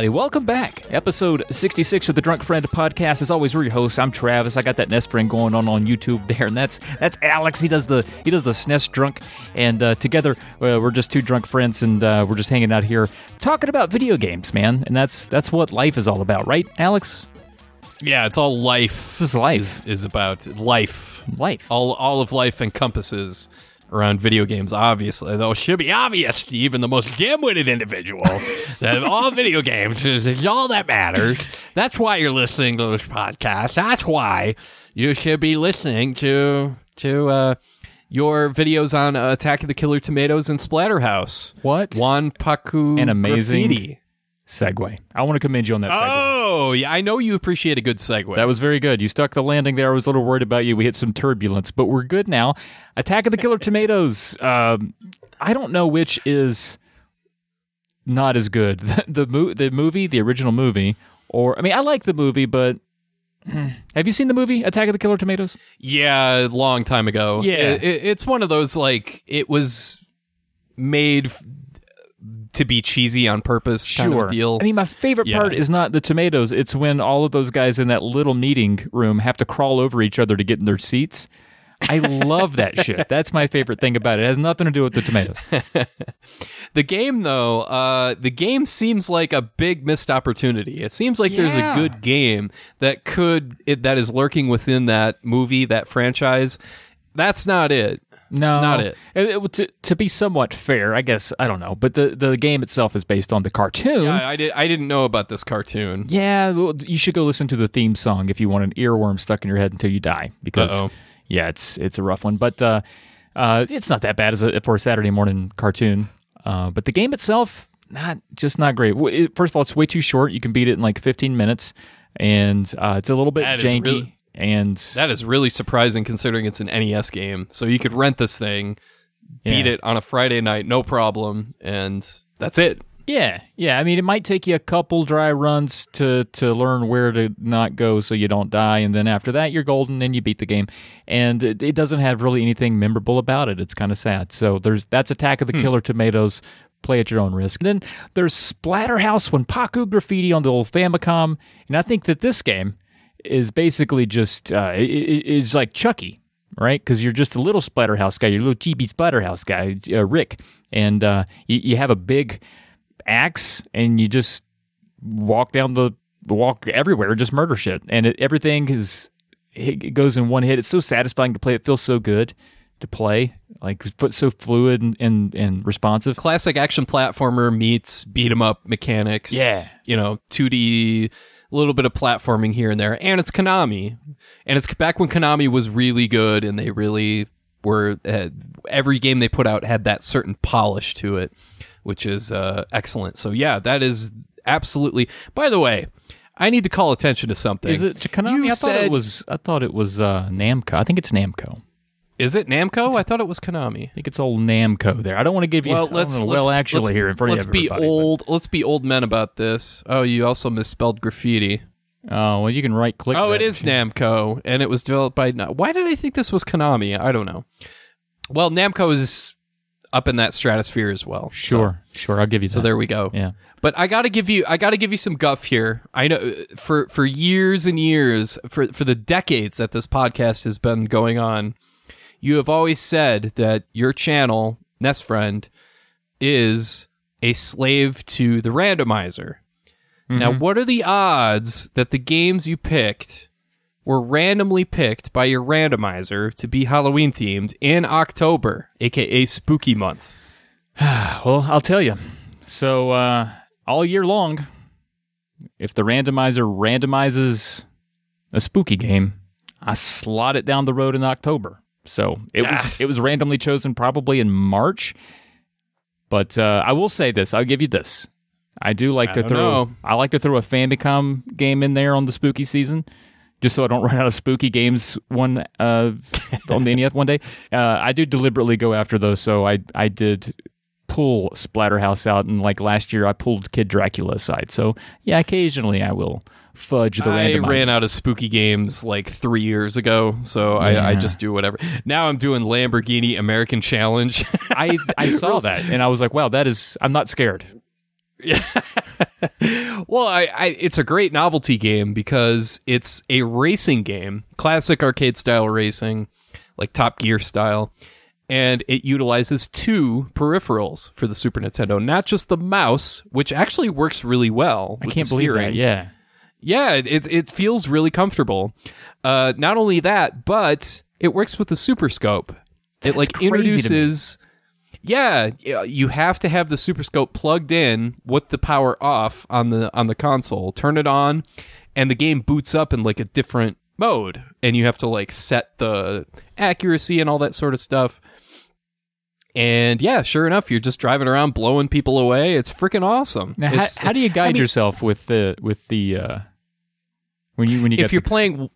everybody. Welcome back. Episode 66 of the Drunk Friend podcast. As always, we're your hosts. I'm Travis. I got that Nest friend going on on YouTube there, and that's that's Alex. He does the he does the SNES drunk, and uh, together uh, we're just two drunk friends, and uh, we're just hanging out here talking about video games, man. And that's that's what life is all about, right, Alex? Yeah, it's all life. This is life. Is, is about life. Life. All all of life encompasses around video games. Obviously, though, it should be obvious to even the most dim-witted individual that all video games is, is all that matters. That's why you're listening to this podcast. That's why you should be listening to to uh, your videos on uh, Attack of the Killer Tomatoes and Splatterhouse. What? Wanpaku An amazing graffiti. Segue. I want to commend you on that segue. Oh, yeah, I know you appreciate a good segue. That was very good. You stuck the landing there. I was a little worried about you. We hit some turbulence, but we're good now. Attack of the Killer Tomatoes. Um, I don't know which is not as good. The the, mo- the movie, the original movie, or I mean, I like the movie, but hmm. have you seen the movie Attack of the Killer Tomatoes? Yeah, a long time ago. Yeah. It- it- it's one of those like it was made f- to be cheesy on purpose kind of deal. I mean, my favorite Yeah. part is not the tomatoes. It's when all of those guys in that little meeting room have to crawl over each other to get in their seats. I love that shit. That's my favorite thing about it. It has nothing to do with the tomatoes. the game though, uh, the game seems like a big missed opportunity. It seems like there's a good game that could it, that is lurking within that movie, that franchise. That's not it. No, It's not it. it- to, to be somewhat fair, I guess I don't know, but the the game itself is based on the cartoon. I, I did. I didn't know about this cartoon. yeah, well, you should go listen to the theme song if you want an earworm stuck in your head until you die, because Uh-oh. yeah, it's it's a rough one, but uh, uh, it's not that bad as a, for a Saturday morning cartoon. Uh, but the game itself, not just not great. First of all, it's way too short. You can beat it in like 15 minutes, and uh, it's a little bit That janky. And That is really surprising considering it's an NES game. So you could rent this thing, beat Yeah. it on a Friday night, no problem, and that's it. Yeah, yeah. I mean, it might take you a couple dry runs to to learn where to not go so you don't die, and then after that you're golden and you beat the game. And it, it doesn't have really anything memorable about it. It's kind of sad. So there's that's Attack of the hmm. Killer Tomatoes. Play at your own risk. then there's Splatterhouse Wanpaku Graffiti on the old Famicom, and I think that this game is basically just uh, it, it- it's like Chucky, right? Because you're just a little Splatterhouse guy, you're a little chibi Splatterhouse guy, uh, Rick, and uh, you, you have a big axe and you just walk down the walk everywhere, just murder shit, and it, everything is it it goes in one hit. It's so satisfying to play. It feels so good to play, like it's so fluid and and, and responsive. Classic action platformer meets beat 'em up mechanics. Yeah. You know, 2D, a little bit of platforming here and there. And it's Konami. And it's back when Konami was really good and they really were, uh, every game they put out had that certain polish to it, which is uh, excellent. So, yeah, that is absolutely. By the way, I need to call attention to something. Is it Konami? You I thought it was. I thought it was uh, Namco. I think it's Namco. Is it Namco? I thought it was Konami. I think it's old Namco. There. I don't want to give you. Well, let's, wanna let's well actually let's- here in front let's of everybody. be but- old. Let's be old men about this. Oh, you also misspelled graffiti. Oh well, you can right click. Oh, it is Namco, and it was developed by. Why did I think this was Konami? I don't know. Well, Namco is up in that stratosphere as well. Sure, sure. I'll give you So, so that. there we go. Yeah. But I got to give you I got to give you some guff here. I know for for years and years for for the decades that this podcast has been going on, you have always said that your channel, Nest Friend, is a slave to the randomizer. Now, what are the odds that the games you picked were randomly picked by your randomizer to be Halloween themed in October, aka spooky month? Well, I'll tell you. So uh, all year long, if the randomizer randomizes a spooky game, I slot it down the road in October. So it Ah. was it was randomly chosen probably in March. But uh, I will say this: I'll give you this. I do like I to throw. know. I like to throw a Famicom game in there on the spooky season, just so I don't run out of spooky games one uh, on the NES one day. Uh, I do deliberately go after those, so I I did pull Splatterhouse out, and like last year, I pulled Kid Dracula aside. So yeah, occasionally I will fudge the I randomizer. ran out of spooky games like three years ago, so I, I just do whatever. Now I'm doing Lamborghini American Challenge. I I saw that, and I was like, wow, that is. I'm not scared. Yeah. well, I, I it's a great novelty game because it's a racing game, classic arcade style racing, like Top Gear style, and it utilizes two peripherals for the Super Nintendo, not just the mouse, which actually works really well. I can't believe steering. that. Yeah. Yeah, it it feels really comfortable. Uh, not only that, but it works with the Super Scope. It like crazy to me. introduces. Yeah, yeah, you have to have the Super Scope plugged in with the power off on the on the console. Turn it on, and the game boots up in like a different mode, and you have to like set the accuracy and all that sort of stuff. And yeah, sure enough, you're just driving around blowing people away. It's freaking awesome. Now, how, how do you guide I mean, yourself with the with the uh, when you when you if get you're the, playing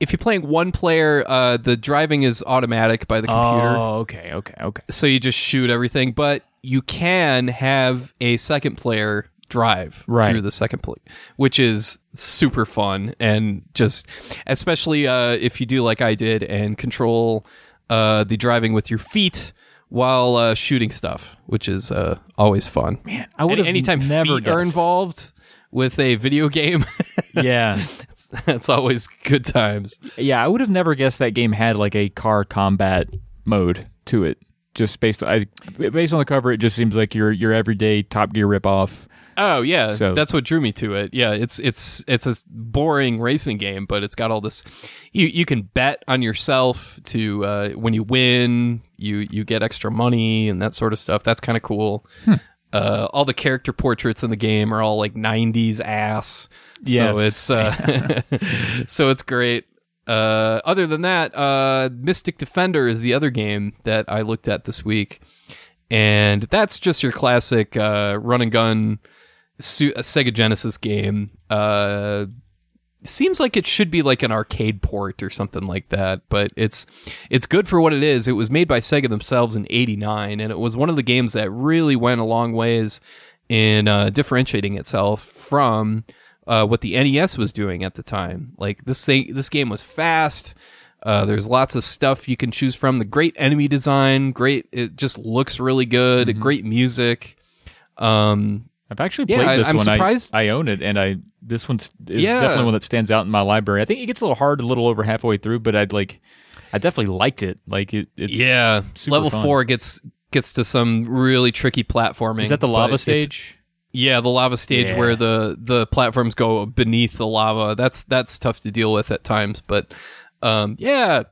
if you're playing one player uh the driving is automatic by the computer. Oh, okay, okay, okay. so you just shoot everything but you can have a second player drive Right. through the second play which is super fun and just especially uh if you do like I did and control uh the driving with your feet while uh, shooting stuff which is uh always fun. Man, I would Any, have anytime never feet are involved with a video game. Yeah, that's always good times yeah. I would have never guessed that game had like a car combat mode to it. Just based on I, based on the cover, it just seems like your your everyday Top Gear ripoff. Oh yeah, So- that's what drew me to it. Yeah, it's it's it's a boring racing game, but it's got all this. You you can bet on yourself to uh, when you win, you you get extra money and that sort of stuff. That's kind of cool. Hmm. Uh, all the character portraits in the game are all like '90s ass. Yes. So it's uh, so it's great. Uh, other than that, uh, Mystic Defender is the other game that I looked at this week, and that's just your classic uh, run and gun su- Sega Genesis game. Uh, seems like it should be like an arcade port or something like that, but it's it's good for what it is. It was made by Sega themselves in '89, and it was one of the games that really went a long ways in uh, differentiating itself from uh, what the NES was doing at the time. Like this thing, this game was fast. Uh, there's lots of stuff you can choose from. The great enemy design, great. It just looks really good. Great music. Um, I've actually played I- this I'm one. Surprised- I, own it, and I this one's is Yeah. definitely one that stands out in my library. I think it gets a little hard, a little over halfway through, but I'd like, I definitely liked it. Like it, it's yeah, level fun. four gets gets to some really tricky platforming. Is that the lava stage? Yeah, the lava stage Yeah. where the the platforms go beneath the lava. That's that's tough to deal with at times, but um, yeah,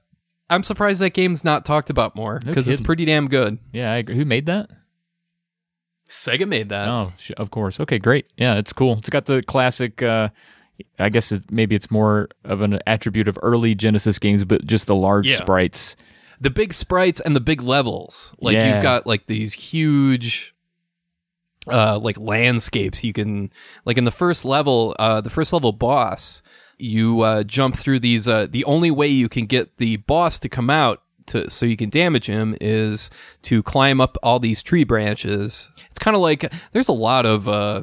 I'm surprised that game's not talked about more No because it's pretty damn good. Yeah, I agree. Who made that? Sega made that. Oh, sh- of course. Okay, great. Yeah, it's cool. It's got the classic. Uh, I guess it, maybe it's more of an attribute of early Genesis games, but just the large Yeah. sprites. the big sprites and the big levels. Like Yeah. you've got like these huge uh like landscapes you can like in the first level uh the first level boss you uh jump through these uh the only way you can get the boss to come out to so you can damage him is to climb up all these tree branches it's kind of like there's a lot of uh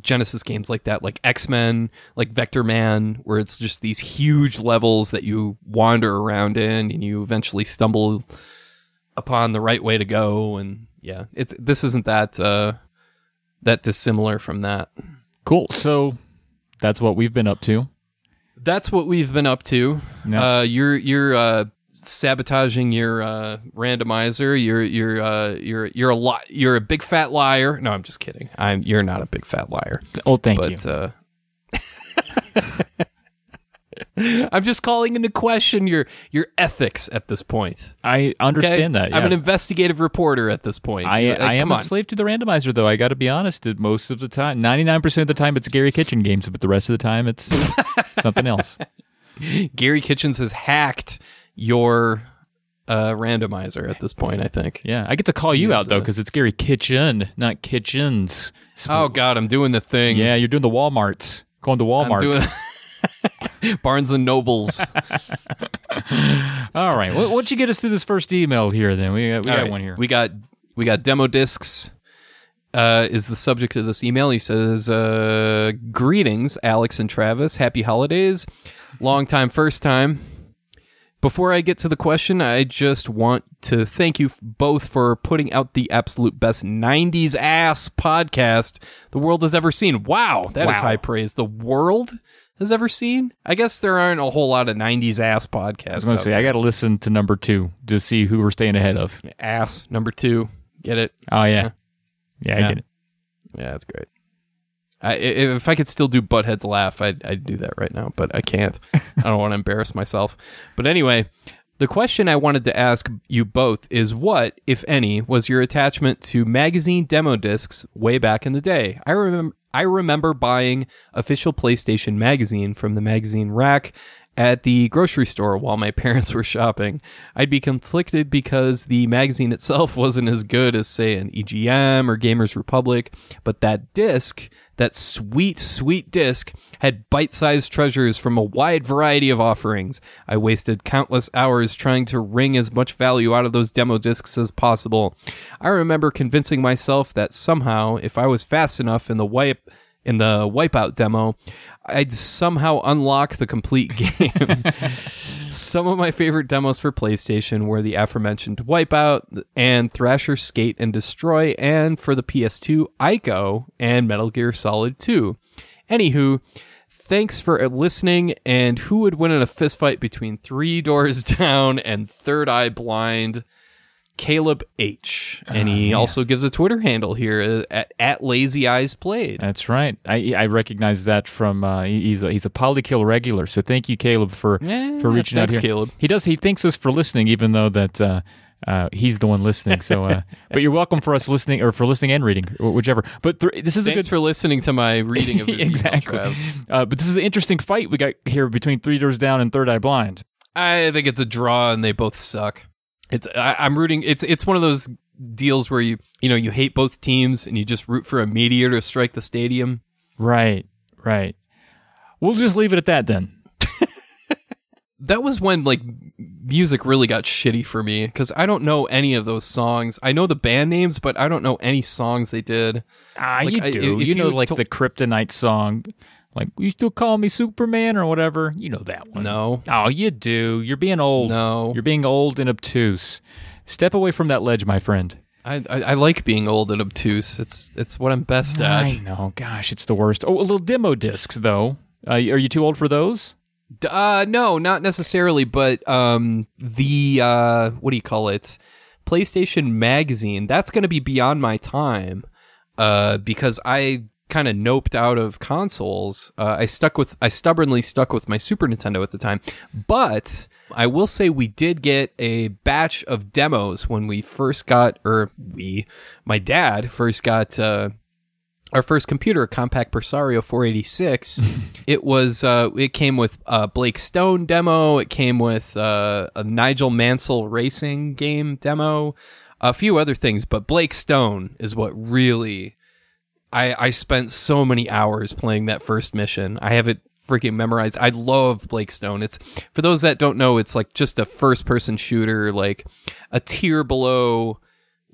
Genesis games like that, like X Men, like Vector Man, where it's just these huge levels that you wander around in, and you eventually stumble upon the right way to go. And yeah, it's this isn't that uh, that dissimilar from that. Cool. So that's what we've been up to. That's what we've been up to. Yeah. Uh, you're you're uh, sabotaging your uh, randomizer. You're you're uh, you're you're a lot. You're a big fat liar. No, I'm just kidding. I'm you're not a big fat liar. Oh, thank but you. uh I'm just calling into question your your ethics at this point. I okay? understand that. I'm an investigative reporter at this point. I, Like, I am a on. slave to the randomizer, though. I got to be honest. Most of the time, ninety nine percent of the time, it's Garry Kitchen games, but the rest of the time, it's something else. Garry Kitchens has hacked your uh, randomizer at this point. I think. Yeah, I get to call you Yes, out though uh, because it's Garry Kitchen, not Kitchens. Oh God, I'm doing the thing. yeah, you're doing the WalMarts, going to I'm Walmart. Barnes and Nobles. All right, what what you get us through this first email here? Then we got, we All got right, one here. We got we got demo discs. Uh, is the subject of this email? He says, uh, "Greetings, Alex and Travis. Happy holidays. Long time, first time. Before I get to the question, I just want to thank you both for putting out the absolute best 90s ass podcast the world has ever seen. Wow, that is Wow. high praise. The world has ever seen? I guess there aren't a whole lot of 90s ass podcasts. I was to out say, I got to listen to number two to see who we're staying ahead of. ass number 2. Get it? Oh, yeah. Yeah, I Yeah. get it. Yeah, that's great. I, i- if I could still do Buttheads laugh, I'd, I'd do that right now, but I can't. I don't want to embarrass myself. But anyway, the question I wanted to ask you both is what, if any, was your attachment to magazine demo discs way back in the day? I remember I remember buying official PlayStation magazine from the magazine rack at the grocery store while my parents were shopping. I'd be conflicted because the magazine itself wasn't as good as, say, an EGM or Gamers Republic, but that disc, that sweet, sweet disc, had bite sized treasures from a wide variety of offerings. I wasted countless hours trying to wring as much value out of those demo discs as possible. I remember convincing myself that somehow, if I was fast enough in the wipe, in the Wipeout demo, I'd somehow unlock the complete game. Some of my favorite demos for PlayStation were the aforementioned Wipeout and Thrasher Skate and Destroy, and for the PS2, Ico and Metal Gear Solid 2. Anywho, thanks for listening. And who would win in a fistfight between Three Doors Down and Third Eye Blind? Caleb H. And he also gives a Twitter handle here uh, at, at Lazy Eyes Played. That's right. I I recognize that from uh, he's a, he's a polykill regular. So thank you, Caleb, for Yeah, for reaching thanks, out here. Caleb. He does. He thanks us for listening, even though that uh, uh, he's the one listening. So, uh, but you're welcome for us listening or for listening and reading, wh- whichever. But th- this is a Thanks good for listening to my reading of this email, exactly. Trav. Uh, but this is an interesting fight we got here between Three Doors Down and Third Eye Blind. I think it's a draw, and they both suck. It's I, I'm rooting. It's it's one of those deals where you you know you hate both teams and you just root for a meteor to strike the stadium. Right. Right. We'll just leave it at that then. That was when like music really got shitty for me because I don't know any of those songs. I know the band names, but I don't know any songs they did. Ah, Like, you I- do. if you know, like to- the Kryptonite song, like "You Still Call Me Superman" or whatever. You know that one. No, Oh, you do. You're being old. No. You're being old and obtuse. Step away from that ledge, my friend. I, I I like being old and obtuse. It's it's what I'm best I at. know. Gosh, it's the worst. Oh, a little demo discs, though. Uh, are you too old for those? Uh, no, not necessarily, but um, the uh, what do you call it? PlayStation Magazine. That's going to be beyond my time, uh, because I kind of noped out of consoles. Uh, I stuck with, I stubbornly stuck with my Super Nintendo at the time, but. I will say we did get a batch of demos when we first got, or we, my dad first got uh, our first computer, a Compaq Presario 486. it was uh, it came with a Blake Stone demo. It came with uh, a Nigel Mansell racing game demo, a few other things. But Blake Stone is what really I I spent so many hours playing that first mission. I have it freaking memorized. I love Blake Stone. It's for those that don't know, it's like just a first person shooter, like a tier below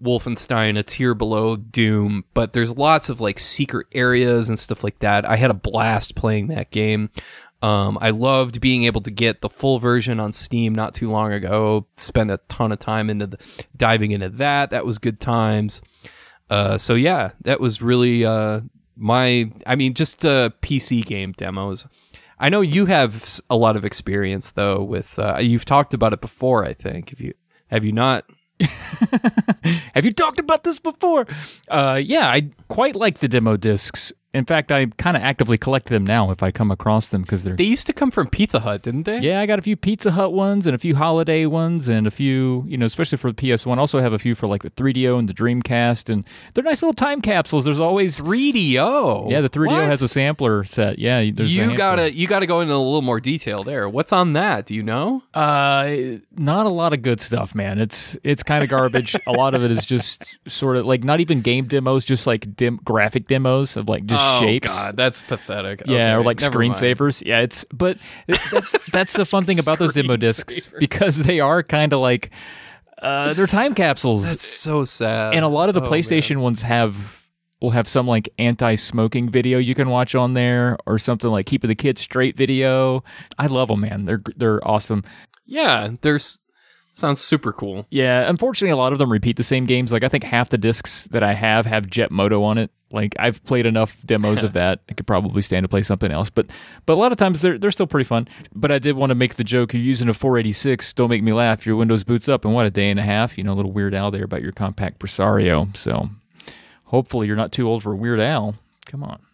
Wolfenstein, a tier below Doom, but there's lots of like secret areas and stuff like that. I had a blast playing that game. Um, I loved being able to get the full version on Steam not too long ago. Spend a ton of time into the, diving into that. That was good times. Uh, so yeah, that was really uh, my. I mean, just uh, PC game demos. I know you have a lot of experience though with. Uh, you've talked about it before. I think. Have you? Have you not? Have you talked about this before? Uh, yeah, I quite like the demo discs. In fact, I kind of actively collect them now if I come across them because they're. They used to come from Pizza Hut, didn't they? yeah, I got a few Pizza Hut ones and a few holiday ones and a few, you know, especially for the PS1. Also have a few for like the 3DO and the Dreamcast, and they're nice little time capsules. There's always 3DO. yeah, the 3DO What? has a sampler set. Yeah, there's You gotta you gotta go into a little more detail there. What's on that? Do you know? Uh, not a lot of good stuff, man. It's it's kind of garbage. a lot of it is just sort of like not even game demos, just like dim graphic demos of like just oh shapes. God, that's pathetic. Yeah, Okay, or like screensavers. Yeah, it's but that's that's the fun thing about those demo discs because they are kind of like uh they're time capsules. That's so sad. and a lot of the Oh, PlayStation ones have will have some like anti-smoking video you can watch on there or something like keeping the kids straight video. I love them, man. They're they're awesome. Yeah, there's sounds super cool. Yeah, unfortunately, a lot of them repeat the same games. Like I think half the discs that I have have Jet Moto on it. Like I've played enough demos of that, I could probably stand to play something else. But but a lot of times they're they're still pretty fun. But I did want to make the joke: you're using a 486. Don't make me laugh. Your Windows boots up and what a day and a half. You know, a little Weird Al there about your Compaq Presario. So hopefully you're not too old for a Weird Al. Come on.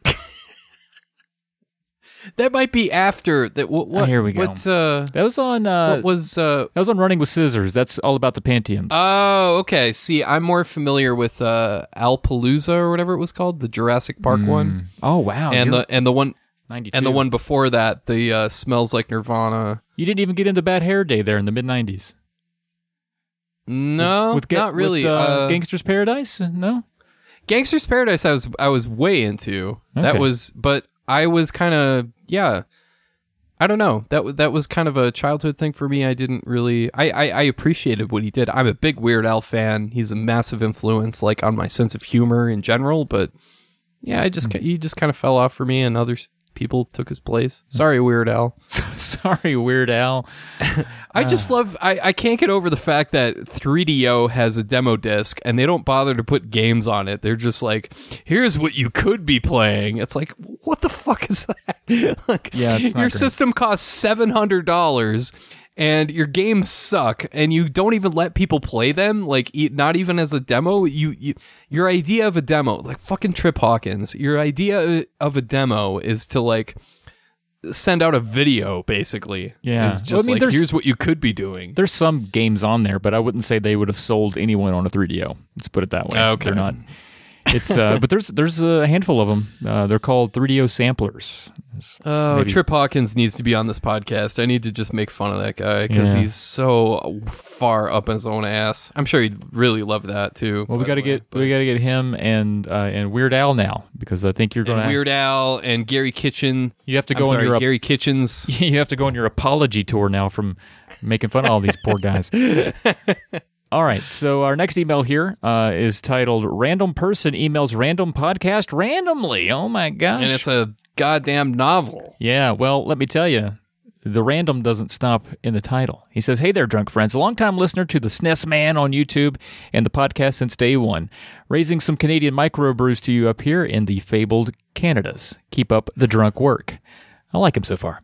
That might be after that. What? what Oh, here we go. What, uh, That was on. Uh, what was? Uh, that was on Running with Scissors. That's all about the Pentiums. oh, okay. See, I'm more familiar with uh, Alapalooza or whatever it was called, the Jurassic Park one, oh wow! and you're the and the one 92. and the one before that, the uh, smells like Nirvana. you didn't even get into Bad Hair Day there in the mid '90s. No, with, Ga- not really. with, uh, uh, Gangster's Paradise. No. Gangster's Paradise, I was I was way into. That was, but I was kind of yeah. I don't know. That that was kind of a childhood thing for me. I didn't really. I, I I appreciated what he did. I'm a big Weird Al fan. He's a massive influence, like on my sense of humor in general. But yeah, I just Hmm. he just kind of fell off for me, and other s- people took his place. Sorry, Weird Al. Sorry, Weird Al. I just Ah. love. I, I can't get over the fact that 3DO has a demo disc and they don't bother to put games on it. They're just like, here's what you could be playing. It's like, what the fuck is that? like, Yeah, it's not your great. system costs seven hundred dollars. And your games suck, and you don't even let people play them. Like, not even as a demo. You, you, your idea of a demo, like fucking Trip Hawkins. Your idea uh, of a demo is to like send out a video, basically. Yeah. it's just Well, I mean, like here's what you could be doing. There's some games on there, but I wouldn't say they would have sold anyone on a 3DO. Let's put it that way. Oh, okay. They're not. It's uh, but there's there's a handful of them. Uh, they're called 3DO samplers. Oh, Maybe. Trip Hawkins needs to be on this podcast. I need to just make fun of that guy because Yeah. he's so far up his own ass. I'm sure he'd really love that too. Well, we got to get but- we got to get him and uh, and Weird Al now because I think you're going to Weird Al and Garry Kitchen. you have to I'm go on sorry, your Garry Kitchens. you have to go on your apology tour now from making fun of all these poor guys. All right, so our next email here uh, is titled "Random Person Emails Random Podcast Randomly." Oh my gosh! and it's a goddamn novel. yeah. Well, let me tell you, the random doesn't stop in the title. He says, "Hey there, drunk friends, a longtime listener to the SNES Man on YouTube and the podcast since day one, raising some Canadian microbrews to you up here in the fabled Canadas. Keep up the drunk work. I like him so far."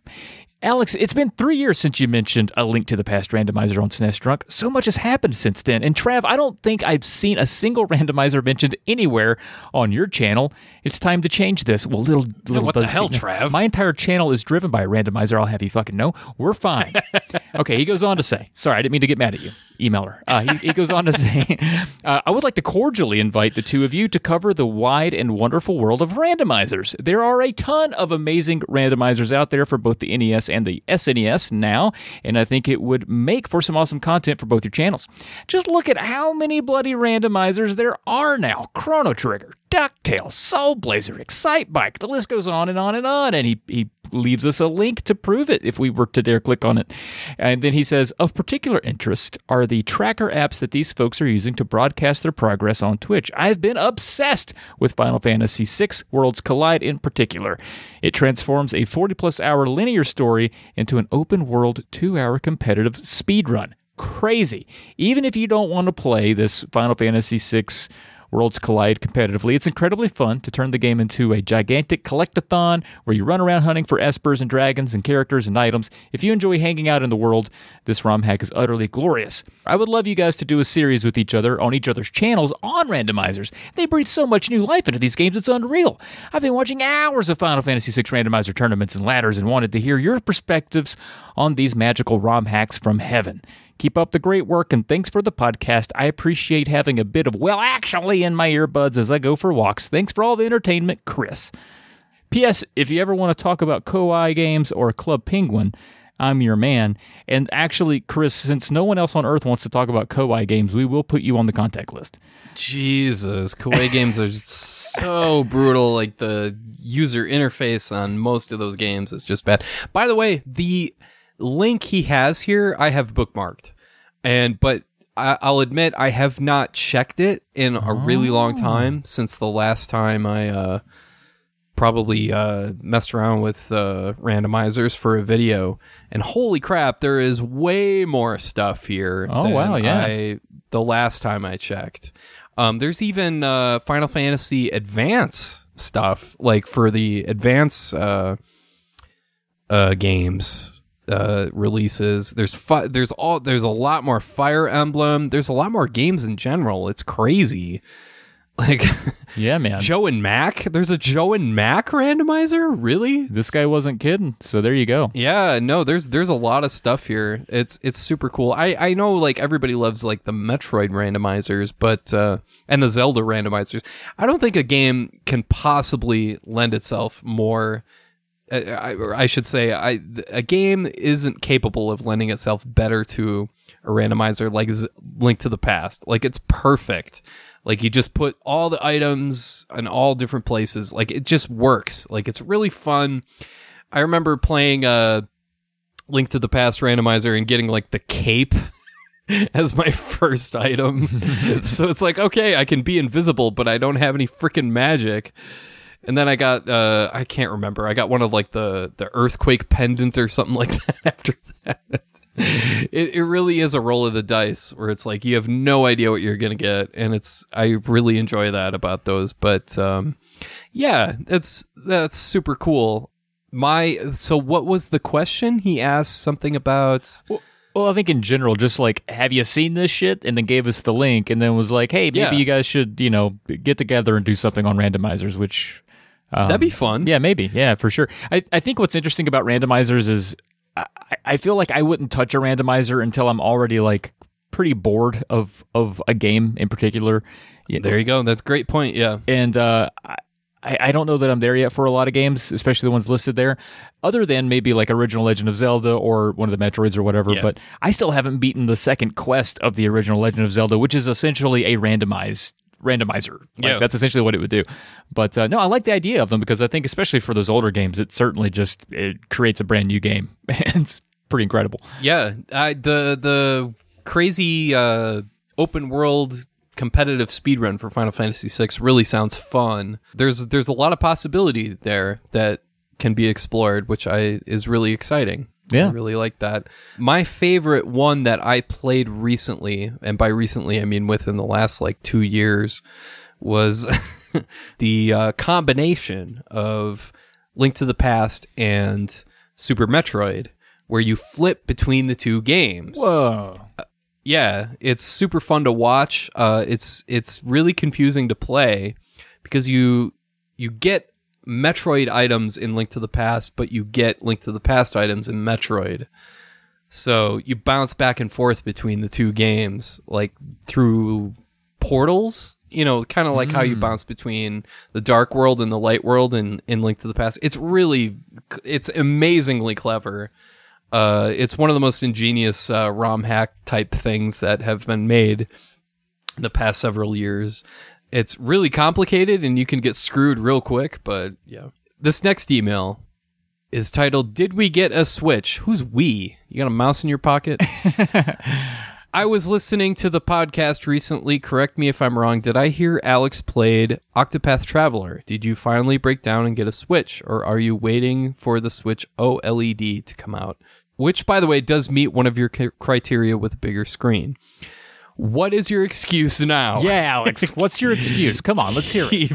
Alex, it's been three years since you mentioned a link to the past randomizer on SNES Drunk. So much has happened since then. And Trav, I don't think I've seen a single randomizer mentioned anywhere on your channel. It's time to change this. Well, little little what the hell, Trav? My entire channel is driven by a randomizer. I'll have you fucking know. We're fine. okay, he goes on to say, sorry, I didn't mean to get mad at you, emailer. Uh, he, he goes on to say, uh, I would like to cordially invite the two of you to cover the wide and wonderful world of randomizers. There are a ton of amazing randomizers out there for both the NES and the SNES now, and I think it would make for some awesome content for both your channels. Just look at how many bloody randomizers there are now. Chrono Trigger, DuckTales, Soul Blazer, Excitebike. The list goes on and on and on. And he, he leaves us a link to prove it if we were to dare click on it. And then he says, of particular interest are the tracker apps that these folks are using to broadcast their progress on Twitch. I've been obsessed with Final Fantasy VI Worlds Collide in particular. It transforms a 40 plus hour linear story into an open world two hour competitive speedrun. Crazy. Even if you don't want to play this Final Fantasy VI Worlds collide competitively. It's incredibly fun to turn the game into a gigantic collectathon where you run around hunting for espers and dragons and characters and items. If you enjoy hanging out in the world, this ROM hack is utterly glorious. I would love you guys to do a series with each other on each other's channels on randomizers. They breathe so much new life into these games, it's unreal. I've been watching hours of Final Fantasy VI randomizer tournaments and ladders and wanted to hear your perspectives on these magical ROM hacks from heaven. Keep up the great work and thanks for the podcast. I appreciate having a bit of, well, actually, in my earbuds as I go for walks. Thanks for all the entertainment, Chris. P.S. If you ever want to talk about Koei games or Club Penguin, I'm your man. And actually, Chris, since no one else on earth wants to talk about Koei games, we will put you on the contact list. Jesus, Koei games are so brutal. Like the user interface on most of those games is just bad. By the way, the link he has here, I have bookmarked, and but I, I'll admit I have not checked it in a really long time since the last time I uh, probably uh, messed around with uh, randomizers for a video, and holy crap, there is way more stuff here. Oh, than wow, yeah. I, the last time I checked, um, there's even uh, Final Fantasy Advance stuff, like for the Advance uh, uh, games uh, releases. There's fi- there's all there's a lot more Fire Emblem. There's a lot more games in general. It's crazy. Like Yeah, man. Joe and Mac. There's a Joe and Mac randomizer. Really? This guy wasn't kidding. So there you go. Yeah. No. There's there's a lot of stuff here. It's it's super cool. I I know like everybody loves like the Metroid randomizers, but uh, and the Zelda randomizers. I don't think a game can possibly lend itself more. I, or I should say, I a game isn't capable of lending itself better to a randomizer like Z- Link to the Past. Like it's perfect. Like you just put all the items in all different places. Like it just works. Like it's really fun. I remember playing uh Link to the Past randomizer and getting like the cape as my first item. so it's like, okay, I can be invisible, but I don't have any freaking magic. And then I got uh I can't remember. I got one of like the the earthquake pendant or something like that after that. It, it really is a roll of the dice where it's like you have no idea what you're gonna get, and it's I really enjoy that about those. But um, yeah, that's that's super cool. My so what was the question? He asked something about Well, I think in general, just like, have you seen this shit? And then gave us the link, and then was like, hey, maybe Yeah. you guys should, you know, get together and do something on randomizers, which. Um, that'd be fun. Yeah, maybe. Yeah, for sure. I, I think what's interesting about randomizers is I, I feel like I wouldn't touch a randomizer until I'm already like pretty bored of of a game in particular. Yeah, There you go. That's a great point. Yeah. and uh, I, I don't know that I'm there yet for a lot of games, especially the ones listed there. Other than maybe like original Legend of Zelda or one of the Metroids or whatever, Yeah. but I still haven't beaten the second quest of the original Legend of Zelda, which is essentially a randomized randomizer. Like, Yeah. that's essentially what it would do. But uh, no, I like the idea of them because I think, especially for those older games, it certainly just it creates a brand new game. it's pretty incredible. Yeah. I, the the crazy uh, open world competitive speedrun for Final Fantasy VI really sounds fun. There's there's a lot of possibility there that can be explored, which I is really exciting. Yeah. I really like that. My favorite one that I played recently, and by recently I mean within the last like two years, was the uh, combination of Link to the Past and Super Metroid, where you flip between the two games. Whoa. Yeah, it's super fun to watch. Uh, it's it's really confusing to play because you you get Metroid items in Link to the Past, but you get Link to the Past items in Metroid. So you bounce back and forth between the two games, like through portals. You know, kind of like how you bounce between the dark world and the light world in, in Link to the Past. It's really, it's amazingly clever. Uh, it's one of the most ingenious uh, ROM hack type things that have been made in the past several years. It's really complicated and you can get screwed real quick, but yeah. This next email is titled Did We Get a Switch? Who's we? You got a mouse in your pocket? I was listening to the podcast recently. Correct me if I'm wrong. Did I hear Alex played Octopath Traveler? Did you finally break down and get a Switch, or are you waiting for the Switch OLED to come out? Which, by the way, does meet one of your criteria with a bigger screen. What is your excuse now? Yeah, Alex. What's your excuse? Come on, let's hear it.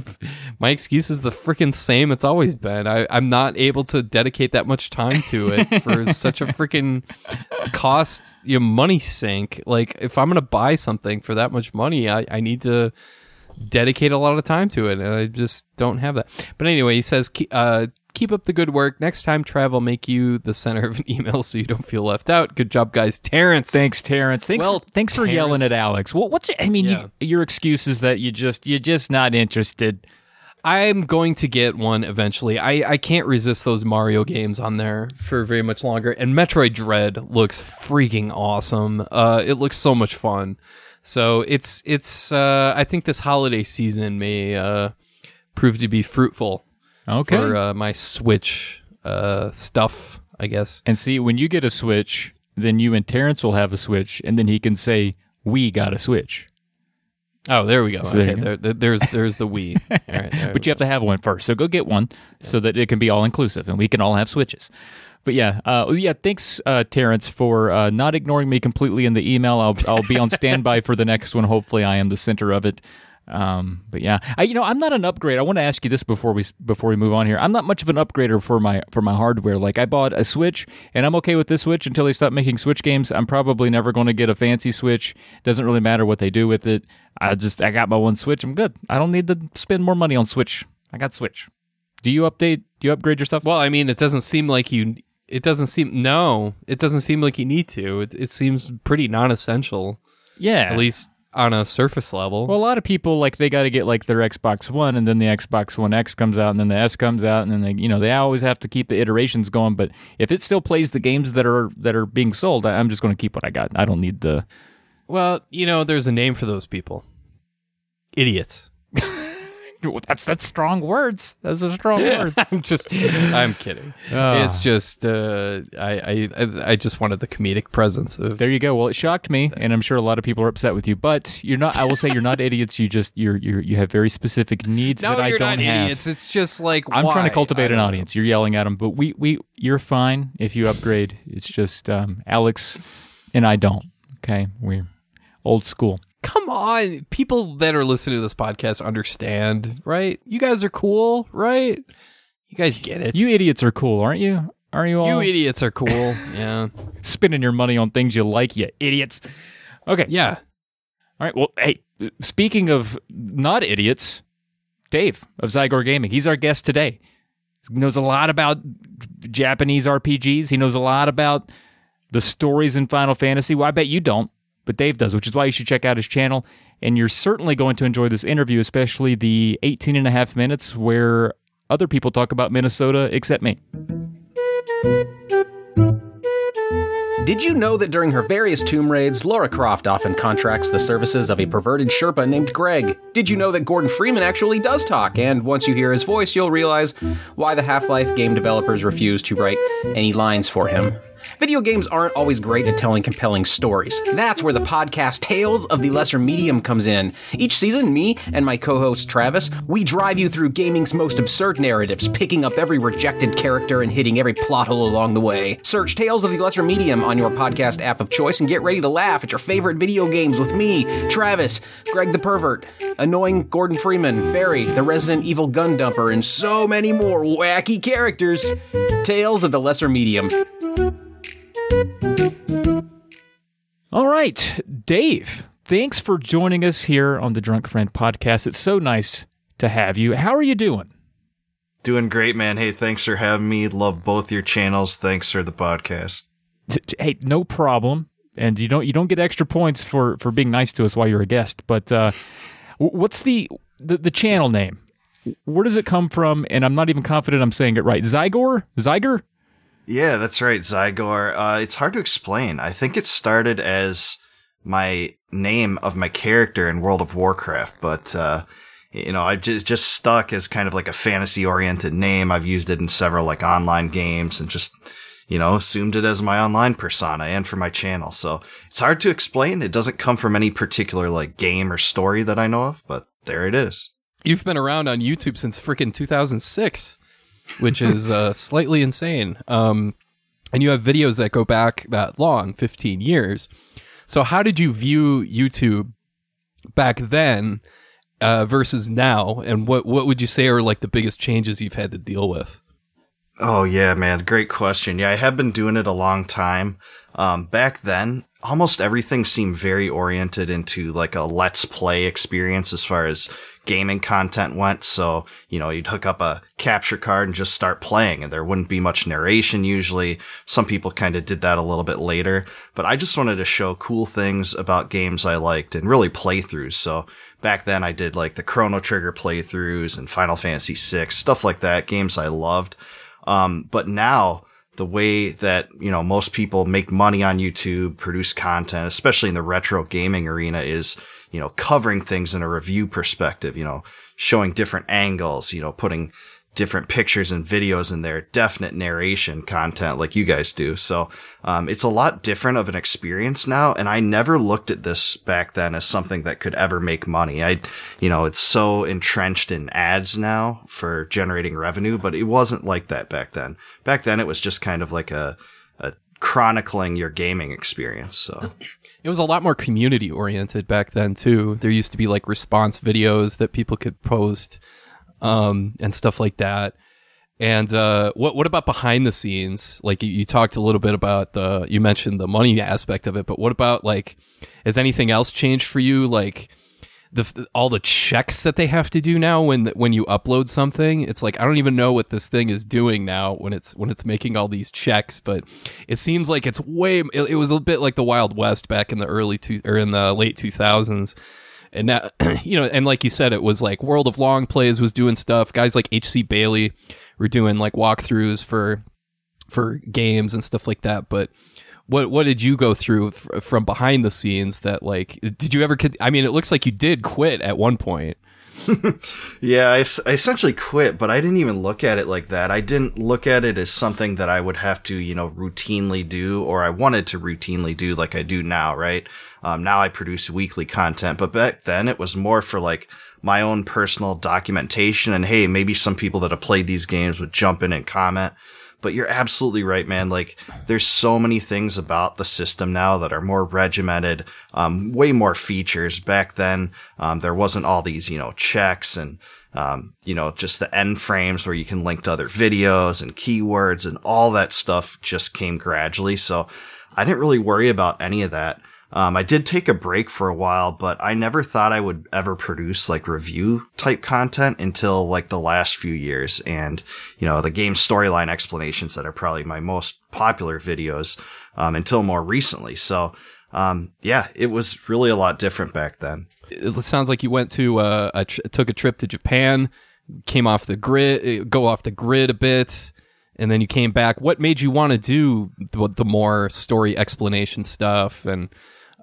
My excuse is the freaking same it's always been. I, I'm not able to dedicate that much time to it for such a freaking cost, you know, money sink. Like, if I'm going to buy something for that much money, I, I need to dedicate a lot of time to it. And I just don't have that. But anyway, he says, uh, keep up the good work. Next time, travel make you the center of an email so you don't feel left out. Good job, guys. Terrence. Thanks, Terrence. Thanks, Well, for, thanks for yelling at Alex. Well, what's I mean, Yeah. you, your excuse is that you just you're just not interested. I'm going to get one eventually. I, I can't resist those Mario games on there for very much longer. And Metroid Dread looks freaking awesome. Uh, it looks so much fun. So it's it's. Uh, I think this holiday season may uh, prove to be fruitful Okay. for uh, my Switch uh, stuff. I guess. and see, when you get a Switch, then you and Terrence will have a Switch, and then he can say, "We got a Switch." Oh, there we go. So okay, there, there- there's there's the right, there but you have to have one first. So go get one so that it can be all inclusive and we can all have switches. But yeah, uh, yeah. Thanks, uh, Terrence, for uh, not ignoring me completely in the email. I'll I'll be on standby for the next one. Hopefully, I am the center of it. Um, but yeah, I, you know, I'm not an upgrade. I want to ask you this before we before we move on here. I'm not much of an upgrader for my for my hardware. Like I bought a Switch, and I'm okay with this Switch until they stop making Switch games. I'm probably never going to get a fancy Switch. Doesn't really matter what they do with it. I just I got my one Switch. I'm good. I don't need to spend more money on Switch. I got Switch. Do you update? Do you upgrade your stuff? Well, I mean, it doesn't seem like you. It doesn't seem no. It doesn't seem like you need to. It, it seems pretty non-essential, yeah. at least on a surface level. Well, a lot of people like they got to get like their Xbox One, and then the Xbox One X comes out, and then the S comes out, and then they, you know, they always have to keep the iterations going. But if it still plays the games that are that are being sold, I, I'm just going to keep what I got. I don't need the. well, you know, there's a name for those people. Idiots. That's that's strong words. Those are strong words. I'm just. I'm kidding. Ah. It's just. Uh, I, I I just wanted the comedic presence of. There you go. Well, it shocked me, and I'm sure a lot of people are upset with you. But you're not. I will say you're not idiots. You just you're you're you have very specific needs No, that I don't not have. idiots. It's just like I'm trying to cultivate an audience. You're yelling at them, but we we you're fine if you upgrade. It's just um, Alex and I don't. Okay, we're old school. Come on, people that are listening to this podcast understand, right? You guys are cool, right? You guys get it. You idiots are cool, aren't you? Are you all You idiots are cool. yeah. spending your money on things you like? You idiots. Okay. Yeah. All right. Well, hey, speaking of not idiots, Dave of Zygor Gaming. He's our guest today. He knows a lot about Japanese RPGs. He knows a lot about the stories in Final Fantasy. Well, I bet you don't, but Dave does, which is why you should check out his channel. And you're certainly going to enjoy this interview, especially the 18 and a half minutes where other people talk about Minnesota except me. Did you know that during her various tomb raids, Laura Croft often contracts the services of a perverted Sherpa named Greg? Did you know that Gordon Freeman actually does talk? And once you hear his voice, you'll realize why the Half Life game developers refuse to write any lines for him. Video games aren't always great at telling compelling stories. That's where the podcast Tales of the Lesser Medium comes in. Each season, me and my co host Travis, we drive you through gaming's most absurd narratives, picking up every rejected character and hitting every plot hole along the way. Search Tales of the Lesser Medium on your podcast app of choice and get ready to laugh at your favorite video games with me, Travis, Greg the Pervert, annoying Gordon Freeman, Barry, the Resident Evil Gun Dumper, and so many more wacky characters. Tales of the Lesser Medium. All right, Dave, thanks for joining us here on the Drunk Friend podcast. It's so nice to have you. How are you doing? Doing great, man. Hey, thanks for having me. Love both your channels. Thanks for the podcast. Hey, no problem. And you don't you don't get extra points for for being nice to us while you're a guest. But uh, what's the, the the channel name? Where does it come from? And I'm not even confident I'm saying it right. Zygor, Zyger. Yeah, that's right, Zygor. Uh, it's hard to explain. I think it started as my name of my character in World of Warcraft, but uh, you know, I just just stuck as kind of like a fantasy oriented name. I've used it in several like online games and just you know assumed it as my online persona and for my channel. So it's hard to explain. It doesn't come from any particular like game or story that I know of, but there it is. You've been around on YouTube since freaking 2006, which is uh, slightly insane. Um, and you have videos that go back that long, 15 years. So, how did you view YouTube back then uh, versus now? And what, what would you say are like the biggest changes you've had to deal with? Oh yeah, man, great question. Yeah, I have been doing it a long time. Um, back then, almost everything seemed very oriented into like a let's play experience as far as gaming content went. So, you know, you'd hook up a capture card and just start playing and there wouldn't be much narration usually. Some people kind of did that a little bit later, but I just wanted to show cool things about games I liked and really playthroughs. So back then I did like the Chrono Trigger playthroughs and Final Fantasy VI, stuff like that, games I loved. Um, but now the way that, you know, most people make money on YouTube, produce content, especially in the retro gaming arena is, you know, covering things in a review perspective, you know, showing different angles, you know, putting different pictures and videos in there, definite narration content like you guys do. So, um, it's a lot different of an experience now. And I never looked at this back then as something that could ever make money. I, you know, it's so entrenched in ads now for generating revenue, but it wasn't like that back then. Back then it was just kind of like a, chronicling your gaming experience. So. It was a lot more community oriented back then too. There used to be like response videos that people could post um, and stuff like that. And uh, what what about behind the scenes? Like you, you, talked a little bit about the you mentioned the money aspect of it, but what about like has anything else changed for you? Like the all the checks that they have to do now when when you upload something, it's like I don't even know what this thing is doing now when it's when it's making all these checks. But it seems like it's way. It, it was a bit like the Wild West back in the early two or in the late two thousands and now you know and like you said it was like world of long plays was doing stuff guys like HCBailly were doing like walkthroughs for for games and stuff like that but what what did you go through f- from behind the scenes that like did you ever i mean it looks like you did quit at one point yeah, I, I, essentially quit, but I didn't even look at it like that. I didn't look at it as something that I would have to, you know, routinely do or I wanted to routinely do like I do now, right? Um, now I produce weekly content, but back then it was more for like my own personal documentation and hey, maybe some people that have played these games would jump in and comment. But you're absolutely right, man. Like, there's so many things about the system now that are more regimented, um, way more features. Back then, um, there wasn't all these, you know, checks and, um, you know, just the end frames where you can link to other videos and keywords and all that stuff just came gradually. So I didn't really worry about any of that. Um, I did take a break for a while, but I never thought I would ever produce like review type content until like the last few years. And, you know, the game storyline explanations that are probably my most popular videos, um, until more recently. So, um, yeah, it was really a lot different back then. It sounds like you went to, uh, a tr- took a trip to Japan, came off the grid, go off the grid a bit and then you came back. What made you want to do the, the, more story explanation stuff and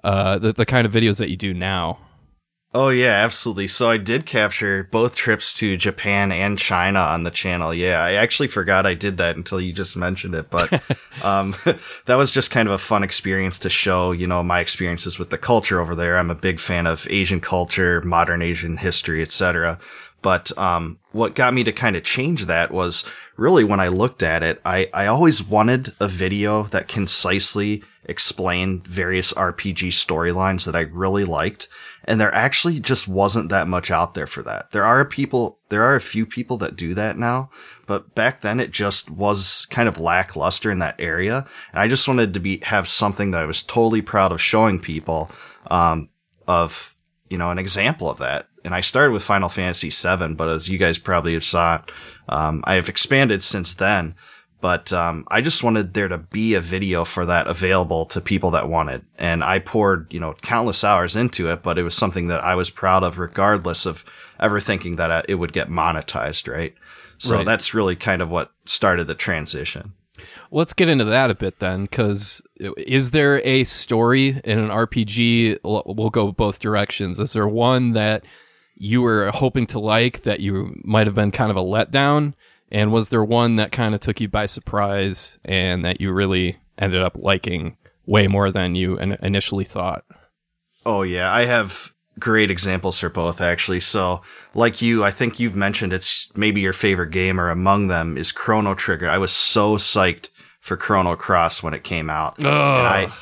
uh, the the kind of videos that you do now. Oh yeah, absolutely. So I did capture both trips to Japan and China on the channel. Yeah, I actually forgot I did that until you just mentioned it, but um, that was just kind of a fun experience to show, you know, my experiences with the culture over there. I'm a big fan of Asian culture, modern Asian history, etc. But um, what got me to kind of change that was really when I looked at it, I, I always wanted a video that concisely explained various RPG storylines that I really liked. And there actually just wasn't that much out there for that. There are people, there are a few people that do that now, but back then it just was kind of lackluster in that area. And I just wanted to be, have something that I was totally proud of showing people, um, of, you know, an example of that. And I started with Final Fantasy VII, but as you guys probably have saw, um, I have expanded since then. But um, I just wanted there to be a video for that available to people that wanted, and I poured you know countless hours into it. But it was something that I was proud of, regardless of ever thinking that uh, it would get monetized, right? So right. that's really kind of what started the transition. Let's get into that a bit then, because is there a story in an RPG? We'll go both directions. Is there one that you were hoping to like that you might have been kind of a letdown? And was there one that kind of took you by surprise and that you really ended up liking way more than you initially thought? Oh, yeah. I have great examples for both, actually. So, like you, I think you've mentioned it's maybe your favorite game, or among them is Chrono Trigger. I was so psyched for Chrono Cross when it came out. Oh.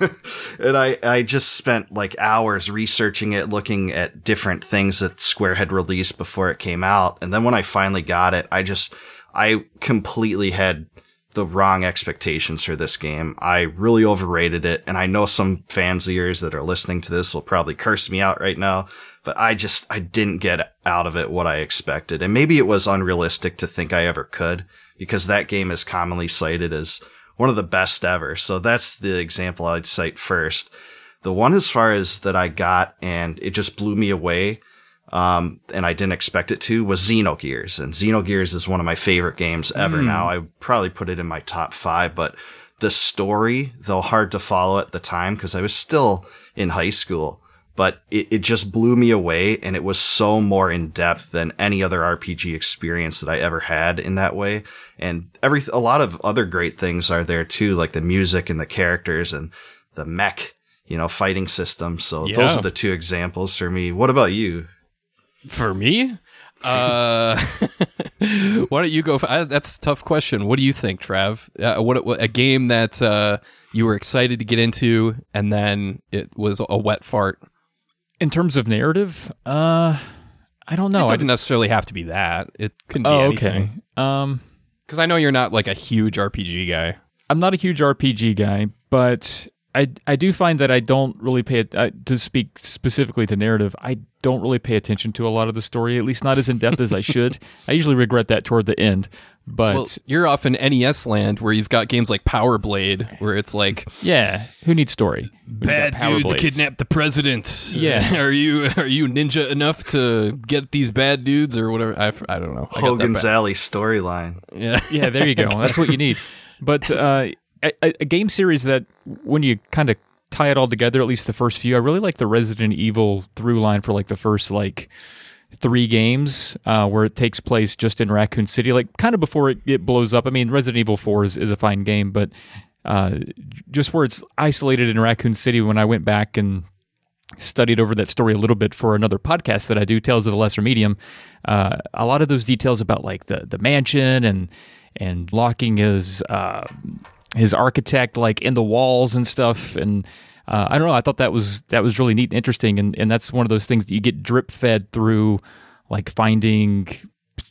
And I, I, just spent like hours researching it, looking at different things that Square had released before it came out. And then when I finally got it, I just, I completely had the wrong expectations for this game. I really overrated it. And I know some fans of yours that are listening to this will probably curse me out right now, but I just, I didn't get out of it what I expected. And maybe it was unrealistic to think I ever could because that game is commonly cited as one of the best ever. So that's the example I'd cite first. The one as far as that I got and it just blew me away. Um, and I didn't expect it to was Xenogears. And Xenogears is one of my favorite games ever mm. now. I probably put it in my top five, but the story, though hard to follow at the time, because I was still in high school, but it, it just blew me away and it was so more in depth than any other RPG experience that I ever had in that way. And every, a lot of other great things are there too, like the music and the characters and the mech, you know, fighting system. So those are the two examples for me. What about you? For me? Uh, why don't you go? For, I, that's a tough question. What do you think, Trav? Uh, what, what a game that uh, you were excited to get into, and then it was a wet fart. In terms of narrative, uh, I don't know. it I doesn't necessarily have to be that. It can be oh, anything. okay. Um, Because I know you're not like a huge RPG guy. I'm not a huge RPG guy, but I I do find that I don't really pay it uh, to speak specifically to narrative. I don't really pay attention to a lot of the story, at least not as in depth as I should. I usually regret that toward the end, but Well, you're off in NES land where you've got games like Power Blade, where it's like yeah, who needs story? When bad dudes blades. kidnap the president. Yeah. are you are you ninja enough to get these bad dudes or whatever? I, I don't know. I got that Hogan's bad. Alley storyline. Yeah. Yeah, there you go. That's what you need. But uh, a, a game series that, when you kind of tie it all together, at least the first few, I really like the Resident Evil through line for like the first like three games uh, where it takes place just in Raccoon City, like kind of before it, it blows up. I mean, Resident Evil 4 is, is a fine game, but uh, just where it's isolated in Raccoon City, when I went back and studied over that story a little bit for another podcast that I do, Tales of the Lesser Medium. Uh, a lot of those details about like the the mansion and and locking his uh, his architect like in the walls and stuff and. Uh, I don't know. I thought that was that was really neat and interesting, and, and that's one of those things that you get drip fed through, like finding,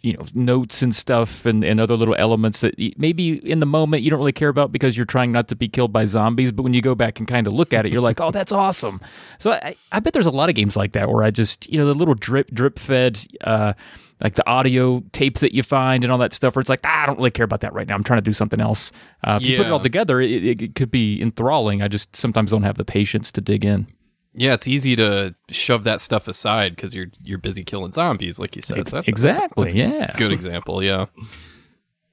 you know, notes and stuff and, and other little elements that maybe in the moment you don't really care about because you're trying not to be killed by zombies, but when you go back and kind of look at it, you're like, oh, that's awesome. So I, I bet there's a lot of games like that where I just, you know, the little drip drip fed, uh, like the audio tapes that you find and all that stuff, where it's like, ah, I don't really care about that right now. I'm trying to do something else. Uh, if you put it all together, it, it, it could be enthralling. I just sometimes don't have the patience to dig in. Yeah, it's easy to shove that stuff aside because you're you're busy killing zombies, like you said. So that's, exactly, that's a yeah. good example. Yeah.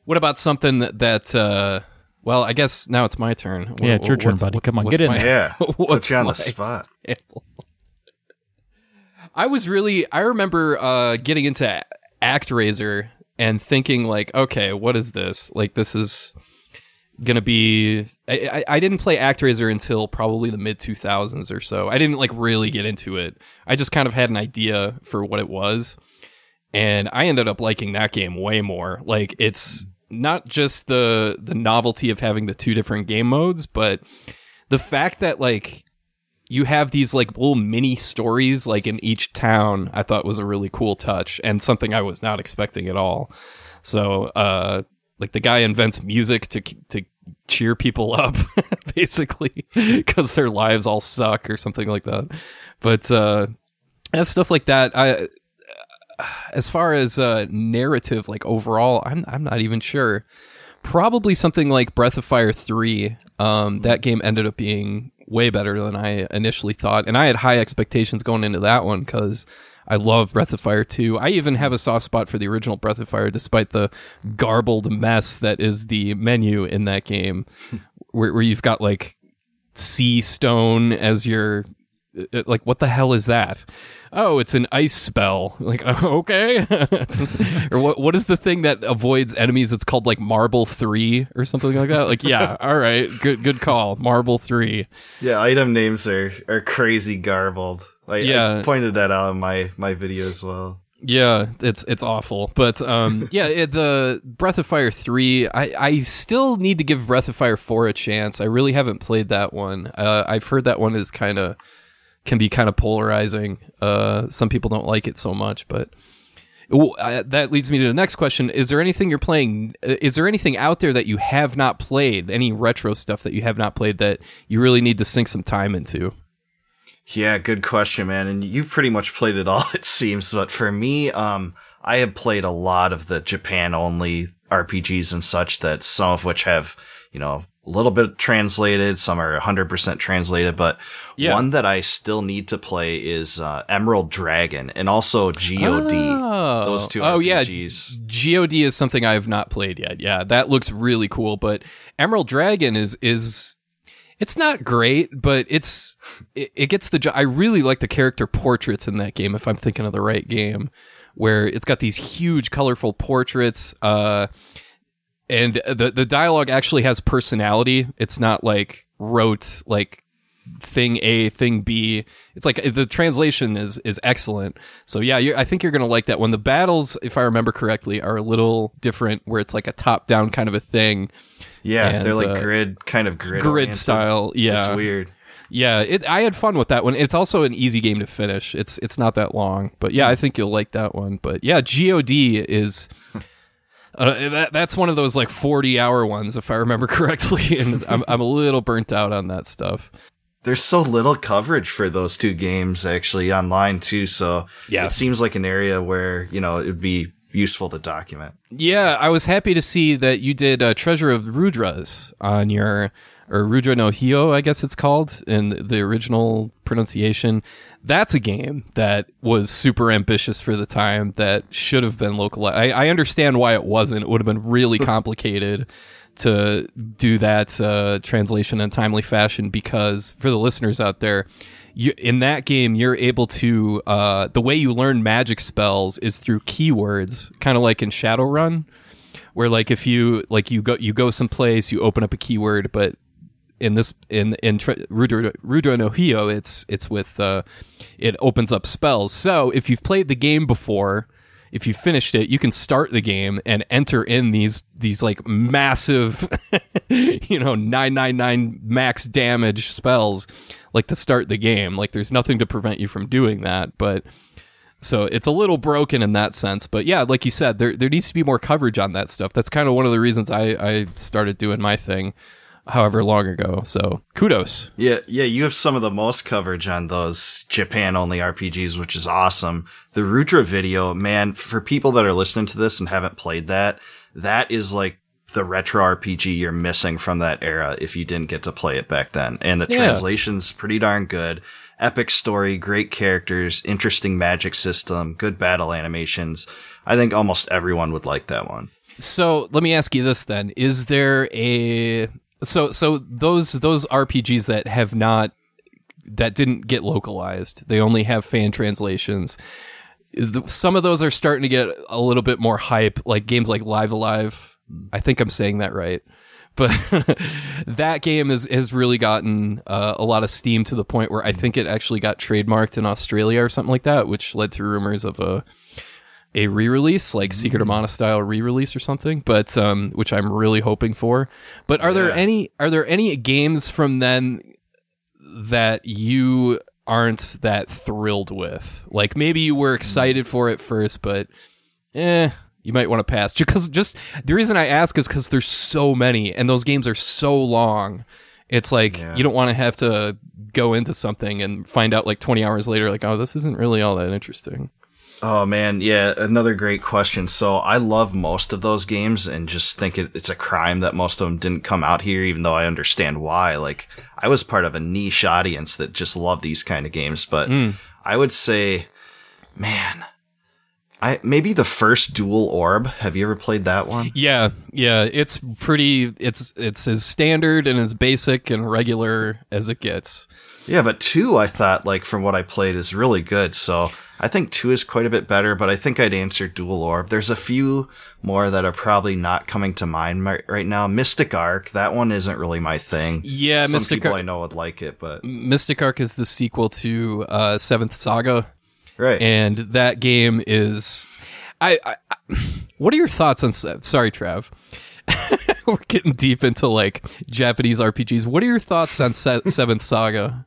What about something that, that uh, well, I guess now it's my turn. What- Yeah, it's your turn, buddy. Come on, get in my- there. Yeah. Put What's you on the spot. example? I was really I remember uh, getting into ActRaiser and thinking like, okay, what is this? Like this is gonna be I, I, didn't play ActRaiser until probably the mid 2000s or so. I didn't like really get into it. I just kind of had an idea for what it was. And I ended up liking that game way more. Like it's not just the the novelty of having the two different game modes, but the fact that like you have these like little mini stories like in each town i thought was a really cool touch and something i was not expecting at all. So uh like the guy invents music to to cheer people up basically because their lives all suck or something like that. But uh and stuff like that. I as far as uh narrative like overall i'm i'm not even sure. Probably something like Breath of Fire 3. Um, that game ended up being way better than I initially thought. And I had high expectations going into that one because I love Breath of Fire 2. I even have a soft spot for the original Breath of Fire, despite the garbled mess that is the menu in that game, where, where you've got like sea stone as your. uh, Like, what the hell is that? Oh, it's an ice spell. Like, okay. or what? What is the thing that avoids enemies? It's called like Marble Three or something like that. Like, yeah, all right, good, good call, Marble Three. Yeah, item names are, are crazy garbled. Like, Yeah. I pointed that out in my, my video as well. Yeah, it's it's awful, but um, yeah, it, the Breath of Fire three. I I still need to give Breath of Fire four a chance. I really haven't played that one. Uh, I've heard that one is kind of can be kind of polarizing. Uh, some people don't like it so much, but. That leads me to the next question. Is there anything you're playing? Is there anything out there that you have not played? Any retro stuff that you have not played that you really need to sink some time into? Yeah, good question, man. And you pretty much played it all, it seems. But for me, um, I have played a lot of the Japan only RPGs and such that some of which have, you know, a little bit translated, some are 100% translated, but Yeah. one that I still need to play is uh, Emerald Dragon and also GOD. Oh. Those two Oh, yeah. RPGs. God is something I have not played yet. Yeah, that looks really cool. But Emerald Dragon is is It's not great, but it's it, it gets the. jo- I really like the character portraits in that game. If I'm thinking of the right game, where it's got these huge, colorful portraits, uh, and the the dialogue actually has personality. It's not like rote, like thing A, thing B. It's like the translation is is excellent. So yeah, you're, I think you're gonna like that one. The battles, if I remember correctly, are a little different, where it's like a top down kind of a thing. Yeah, And, they're like uh, grid kind of grid grid oriented. style, yeah. it's weird. Yeah, it, I had fun with that one. It's also an easy game to finish. It's it's not that long, but yeah, I think you'll like that one. But yeah, God is uh, that that's one of those like forty hour ones, if I remember correctly, and I'm I'm a little burnt out on that stuff. There's so little coverage for those two games actually online too, so Yeah. it seems like an area where you know it would be useful to document. Yeah, I was happy to see that you did uh, Treasure of Rudras on your or Rudra no Hihou, I guess it's called in the original pronunciation. That's a game that was super ambitious for the time that should have been localized. I, I understand why it wasn't. It would have been really complicated to do that uh, translation in a timely fashion because for the listeners out there, you, in that game, you're able to uh, the way you learn magic spells is through keywords, kind of like in Shadowrun, where like if you like you go you go someplace, you open up a keyword, but in this in in Tre- Rudra, Rudra no it's it's with uh, it opens up spells. So if you've played the game before, if you finished it, you can start the game and enter in these these like massive, you know, nine nine nine max damage spells, like to start the game. Like there's nothing to prevent you from doing that, but. So it's a little broken in that sense, but yeah, like you said, there there needs to be more coverage on that stuff. That's kind of one of the reasons I I started doing my thing, however long ago. So kudos. Yeah, yeah, you have some of the most coverage on those Japan only RPGs, which is awesome. The Rudra video, man, for people that are listening to this and haven't played that, that is like the retro RPG you're missing from that era if you didn't get to play it back then. And the Yeah. translation's pretty darn good. Epic story, great characters, interesting magic system, good battle animations. I think almost everyone would like that one. So let me ask you this then: Is there a so so those those RPGs that have not that didn't get localized, they only have fan translations. Some of those are starting to get a little bit more hype, like games like Live Alive. I think I'm saying that right. But that game has has really gotten uh, a lot of steam to the point where I think it actually got trademarked in Australia or something like that, which led to rumors of a a re-release, like Secret of Mana style re-release or something, but um, which I'm really hoping for. But are there any are there any games from then that you aren't that thrilled with? Like maybe you were excited for it first, but eh, you might want to pass. Because just the reason I ask is because there's so many, and those games are so long. It's like Yeah. you don't want to have to go into something and find out like 20 hours later, like, oh, this isn't really all that interesting. Oh man, yeah, another great question. So I love most of those games and just think it, it's a crime that most of them didn't come out here, even though I understand why. Like I was part of a niche audience that just love these kind of games, but hmm. I would say, man, I maybe the first Dual Orb. Have you ever played that one? Yeah, yeah, it's pretty. It's it's as standard and as basic and regular as it gets. Yeah, but two, I thought, like, from what I played, is really good. So I think two is quite a bit better, but I think I'd answer Dual Orb. There's a few more that are probably not coming to mind right now. Mystic Arc, that one isn't really my thing. Yeah, Some Mystic people Arc- I know would like it, but Mystic Arc is the sequel to uh, Seventh Saga, right. and that game is. I, I, I what are your thoughts on? Sorry, Trav. We're getting deep into like Japanese RPGs. What are your thoughts on Se- Seventh Saga?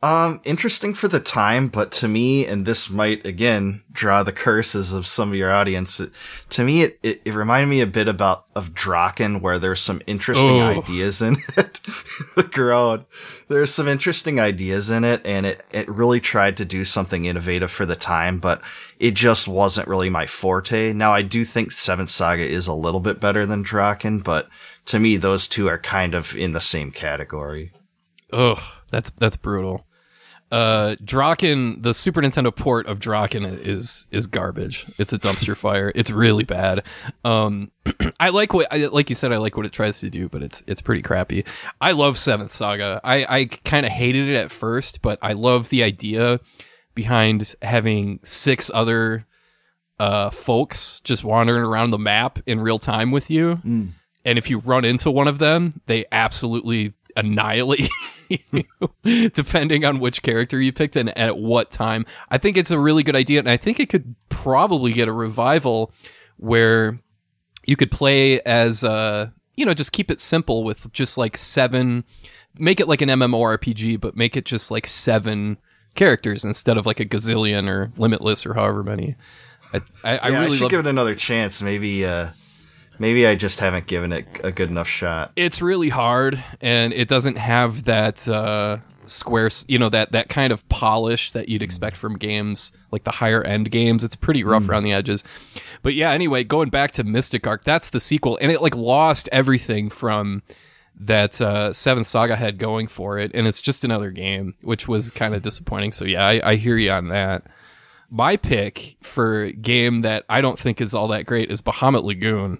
Um, interesting for the time, but to me, and this might again draw the curses of some of your audience. it- to me, it, it, it reminded me a bit about of Drakkhen, where there's some interesting Oh. ideas in it. the groan. There's some interesting ideas in it, and it it really tried to do something innovative for the time, but it just wasn't really my forte. Now, I do think Seventh Saga is a little bit better than Drakkhen, but to me, those two are kind of in the same category. Ugh, that's that's brutal. Uh, Drakkhen, the Super Nintendo port of Drakkhen is is garbage. It's a dumpster fire. It's really bad. Um, I like what, I, like you said, I like what it tries to do, but it's it's pretty crappy. I love Seventh Saga. I I kind of hated it at first, but I love the idea behind having six other uh folks just wandering around the map in real time with you. And if you run into one of them, they absolutely annihilate you, depending on which character you picked and at what time. I think it's a really good idea, and I think it could probably get a revival where you could play as uh you know just keep it simple with just like seven make it like an MMORPG but make it just like seven characters instead of like a gazillion or limitless or however many I, I, I yeah, I really should love give it another chance. Maybe, uh, maybe I just haven't given it a good enough shot. it's really hard and it doesn't have that uh square you know that that kind of polish that you'd expect from games like the higher end games. It's pretty rough around the edges. But yeah anyway going back to mystic arc that's the sequel and it like lost everything from that uh seventh saga had going for it and it's just another game which was kind of disappointing. So yeah I, I hear you on that. My pick for game that I don't think is all that great is Bahamut Lagoon.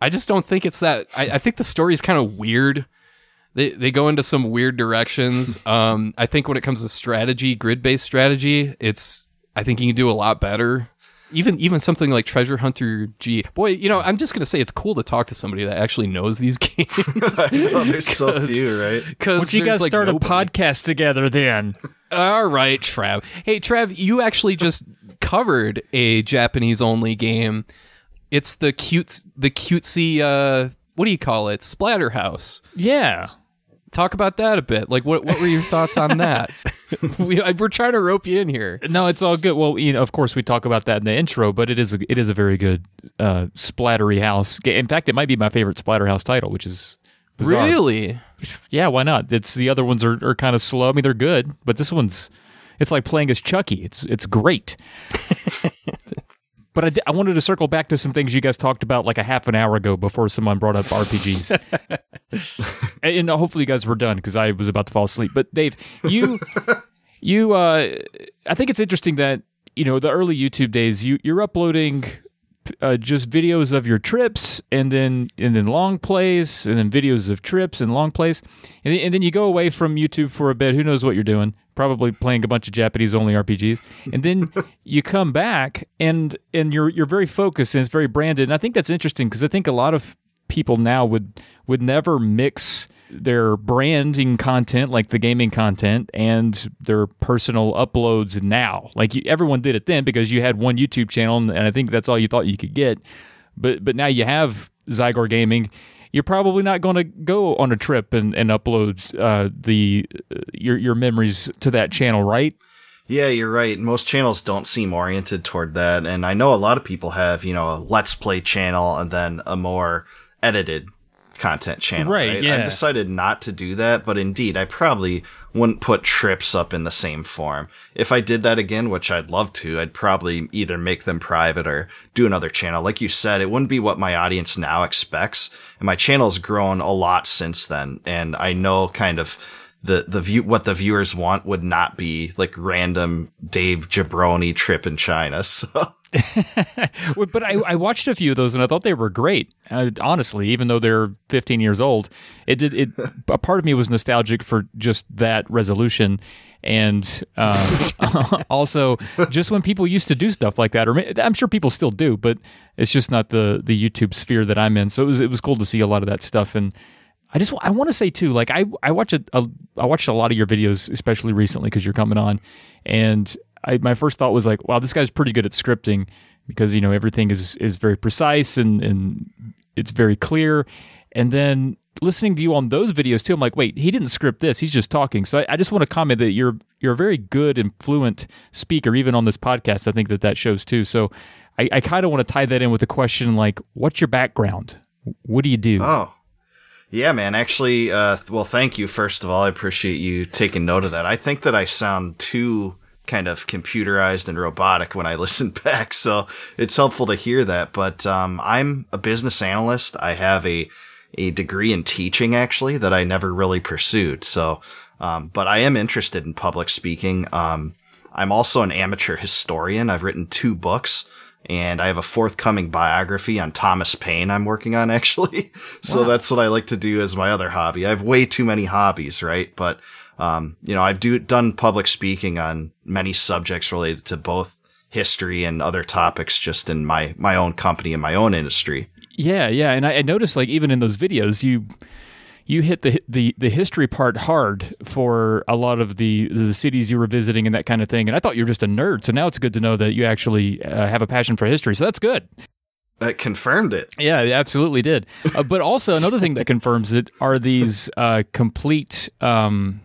I just don't think it's that. I, I think the story is kind of weird. They they go into some weird directions. um, I think when it comes to strategy, grid based strategy, it's I think you can do a lot better. Even even something like Treasure Hunter G. Boy, you know, I'm just gonna say it's cool to talk to somebody that actually knows these games. Know, there's so few, right? Because Would you guys start a podcast together then? All right, Trav. Hey, Trav, you actually just covered a Japanese only game. It's the cute, the cutesy. Uh, what do you call it? Splatterhouse. Yeah. Talk about that a bit. Like, what what were your thoughts on that? we, we're trying to rope you in here. No, it's all good. Well, you know, of course, we talk about that in the intro, but it is a it is a very good uh, splattery house. In fact, it might be my favorite splatterhouse title, which is bizarre. Really? Yeah, why not? It's the other ones are, are kind of slow. I mean, they're good, but this one's it's like playing as Chucky. It's it's great. but I, wanted to circle back to some things you guys talked about like a half an hour ago before someone brought up RPGs, and, and hopefully you guys were done because I was about to fall asleep. But Dave, you you uh, I think it's interesting that you know the early YouTube days you you're uploading uh, just videos of your trips and then and then long plays and then videos of trips and long plays and, and then you go away from YouTube for a bit. Who knows what you're doing? Probably playing a bunch of Japanese only RPGs, and then you come back and and you're you're very focused and it's very branded. And I think that's interesting because I think a lot of people now would would never mix their branding content like the gaming content and their personal uploads now like you, everyone did it then because you had one youtube channel and i think that's all you thought you could get but but now you have zygor gaming you're probably not going to go on a trip and, and upload uh, the uh, your your memories to that channel right Yeah, you're right. Most channels don't seem oriented toward that. And I know a lot of people have, you know, a let's play channel and then a more edited content channel. Right, Right. yeah. I've decided not to do that, but indeed, I probably wouldn't put trips up in the same form. If I did that again, which I'd love to, I'd probably either make them private or do another channel. Like you said, it wouldn't be what my audience now expects. And my channel's grown a lot since then. And I know kind of the, the view, what the viewers want would not be like random Dave Jabroni trip in China. So but I, I watched a few of those and I thought they were great. Uh, honestly, even though they're 15 years old, it did. It a part of me was nostalgic for just that resolution, and um, also just when people used to do stuff like that. Or I'm sure people still do, but it's just not the the YouTube sphere that I'm in. So it was it was cool to see a lot of that stuff and. I just I want to say too, like I I watch a, a I watched a lot of your videos, especially recently because you're coming on, and I my first thought was like, wow, this guy's pretty good at scripting because you know everything is is very precise and and it's very clear, and then listening to you on those videos too, I'm like, wait, he didn't script this, he's just talking. So I, I just want to comment that you're you're a very good and fluent speaker, even on this podcast. I think that that shows too. So I, I kind of want to tie that in with a question like, what's your background? What do you do? Oh. Yeah, man. Actually, uh, well, thank you. First of all, I appreciate you taking note of that. I think that I sound too kind of computerized and robotic when I listen back, so it's helpful to hear that. But um, I'm a business analyst. I have a a degree in teaching actually that I never really pursued. So Um, but I am interested in public speaking. Um, I'm also an amateur historian. I've written two books and I have a forthcoming biography on Thomas Paine I'm working on actually. so wow. that's what I like to do as my other hobby. I have way too many hobbies, right? But, um, you know, I've do, done public speaking on many subjects related to both history and other topics just in my, my own company and my own industry. Yeah. Yeah. And I, I noticed like even in those videos, you, you hit the the the history part hard for a lot of the the cities you were visiting and that kind of thing. And I thought you were just a nerd, so now it's good to know that you actually uh, have a passion for history. So that's good. That confirmed it. Yeah, it absolutely did. uh, but also another thing that confirms it are these uh, complete. Um,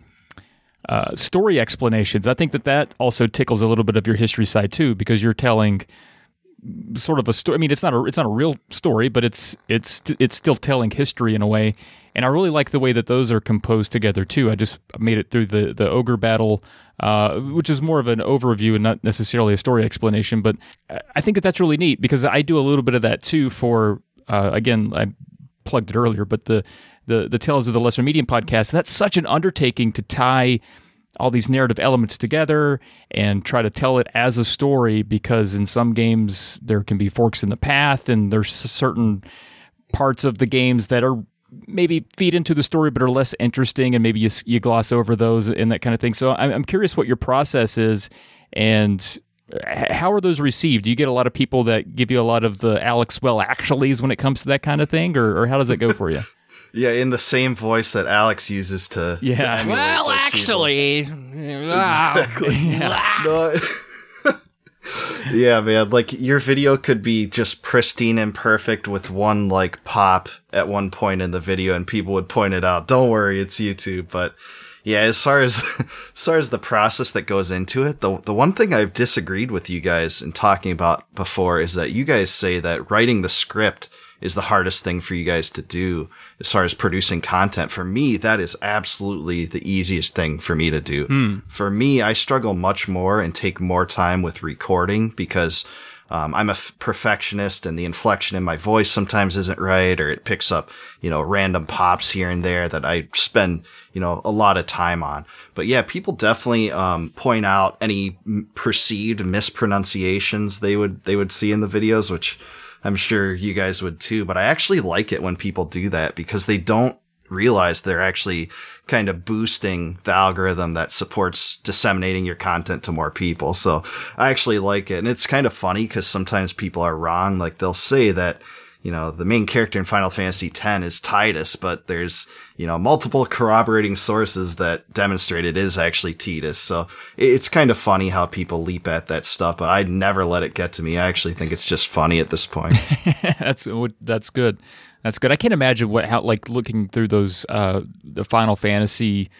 uh, story explanations. I think that that also tickles a little bit of your history side too, because you're telling sort of a story. I mean, it's not a it's not a real story, but it's it's it's still telling history in a way, and I really like the way that those are composed together too. I just made it through the the ogre battle, uh, which is more of an overview and not necessarily a story explanation. But I think that that's really neat because I do a little bit of that too. For uh, again, I plugged it earlier, but the the the Tales of the Lesser Medium podcast. That's such an undertaking to tie all these narrative elements together and try to tell it as a story because in some games there can be forks in the path and there's certain parts of the games that are maybe feed into the story but are less interesting and maybe you, you gloss over those and that kind of thing. So I'm, I'm curious what your process is and uh, how are those received? Do you get a lot of people that give you a lot of the alex well actuallys when it comes to that kind of thing or, or how does it go for you yeah in the same voice that alex uses to yeah to well actually exactly. yeah. no, yeah, man. Like your video could be just pristine and perfect with one like pop at one point in the video, and people would point it out. Don't worry, it's YouTube. But yeah, as far as as far as the process that goes into it, the the one thing I've disagreed with you guys in talking about before is that you guys say that writing the script is the hardest thing for you guys to do as far as producing content. For me, that is absolutely the easiest thing for me to do. Mm. For me, I struggle much more and take more time with recording because um, I'm a f- perfectionist and the inflection in my voice sometimes isn't right or it picks up, you know, random pops here and there that I spend, you know, a lot of time on. But yeah, people definitely, um, point out any perceived mispronunciations they would, they would see in the videos, which, I'm sure you guys would too, but I actually like it when people do that because they don't realize they're actually kind of boosting the algorithm that supports disseminating your content to more people. So I actually like it. And it's kind of funny because sometimes people are wrong. Like they'll say that, you know, the main character in Final Fantasy X is Titus, but there's, you know, multiple corroborating sources that demonstrate it is actually Tidus. So it's kind of funny how people leap at that stuff, but I'd never let it get to me. I actually think it's just funny at this point. that's, that's good. That's good. I can't imagine what, how, like looking through those, uh, the Final Fantasy,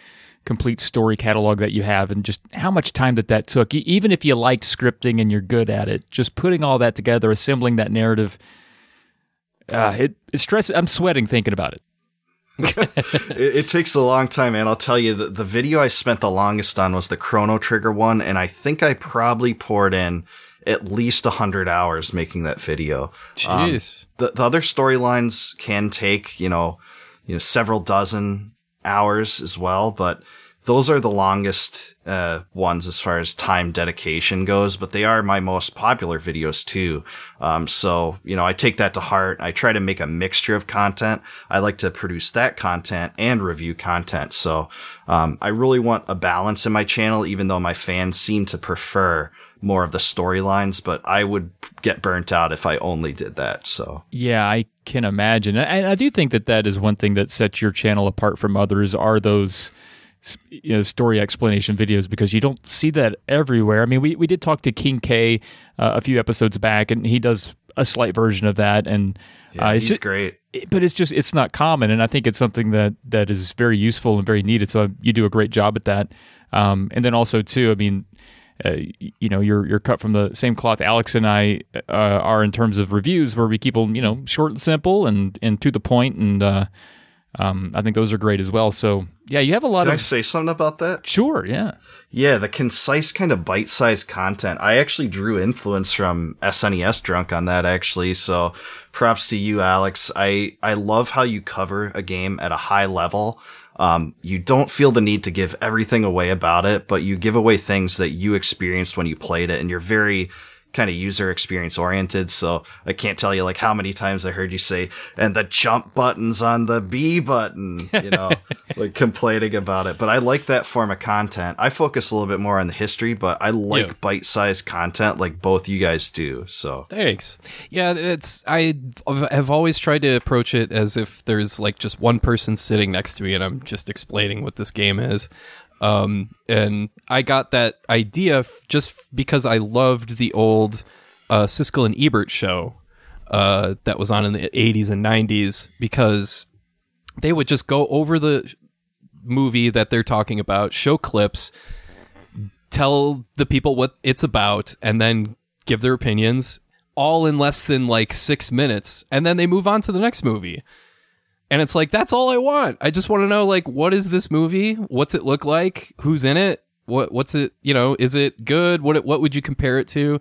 complete story catalog that you have and just how much time that that took even if you liked scripting and you're good at it just putting all that together assembling that narrative uh, it, it stresses. I'm sweating thinking about it. it, it, takes a long time, and I'll tell you the, the video I spent the longest on was the Chrono Trigger one, and I think I probably poured in at least hundred hours making that video. Um, Jeez. Um, the, the other storylines can take you know you know several dozen hours as well, but those are the longest uh, ones as far as time dedication goes, but they are my most popular videos too. Um, so you know, I take that to heart. I try to make a mixture of content. I like to produce that content and review content. So um, I really want a balance in my channel, even though my fans seem to prefer more of the storylines, but I would get burnt out if I only did that. So yeah, I can imagine, and I do think that that is one thing that sets your channel apart from others. Are those you know, story explanation videos because you don't see that everywhere. I mean, we, we did talk to King K uh, a few episodes back, and he does a slight version of that, and yeah, uh, he's just, great. But it's just it's not common, and I think it's something that that is very useful and very needed. So you do a great job at that. Um, and then also too, I mean. Uh, you know, you're you're cut from the same cloth. Alex and I uh, are in terms of reviews, where we keep them, you know, short and simple and and to the point, and uh, um, I think those are great as well. So yeah, you have a lot of Can of. I say something about that? Sure. Yeah. Yeah, the concise kind of bite-sized content. I actually drew influence from SNES Drunk on that actually. So props to you, Alex. I I love how you cover a game at a high level. Um, you don't feel the need to give everything away about it, but you give away things that you experienced when you played it, and you're very kind of user experience oriented. So I can't tell you like how many times I heard you say, and the jump buttons on the B button, you know, like complaining about it. But I like that form of content. I focus a little bit more on the history, but I like Yeah. bite sized content like both you guys do. So Thanks. Yeah, it's I have always tried to approach it as if there's like just one person sitting next to me and I'm just explaining what this game is. Um, and I got that idea f- just f- because I loved the old uh, Siskel and Ebert show uh, that was on in the 80s and 90s because they would just go over the movie that they're talking about, show clips, tell the people what it's about, and then give their opinions all in less than like six minutes. And then they move on to the next movie. And it's like, that's all I want. I just want to know, like, what is this movie? What's it look like? Who's in it? What What's it? You know, is it good? What What would you compare it to?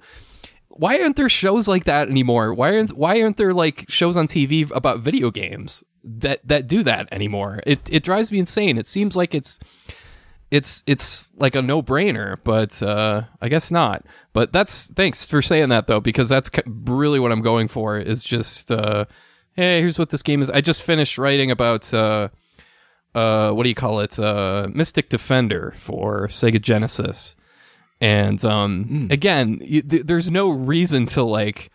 Why aren't there shows like that anymore? Why aren't Why aren't there like shows on TV about video games that that do that anymore? It It drives me insane. It seems like it's it's it's like a no brainer, but uh, I guess not. But that's thanks for saying that though, because that's really what I'm going for. Is just uh, hey, here's what this game is. I just finished writing about uh, uh, what do you call it? Uh, Mystic Defender for Sega Genesis, and um, again, you, th- there's no reason to like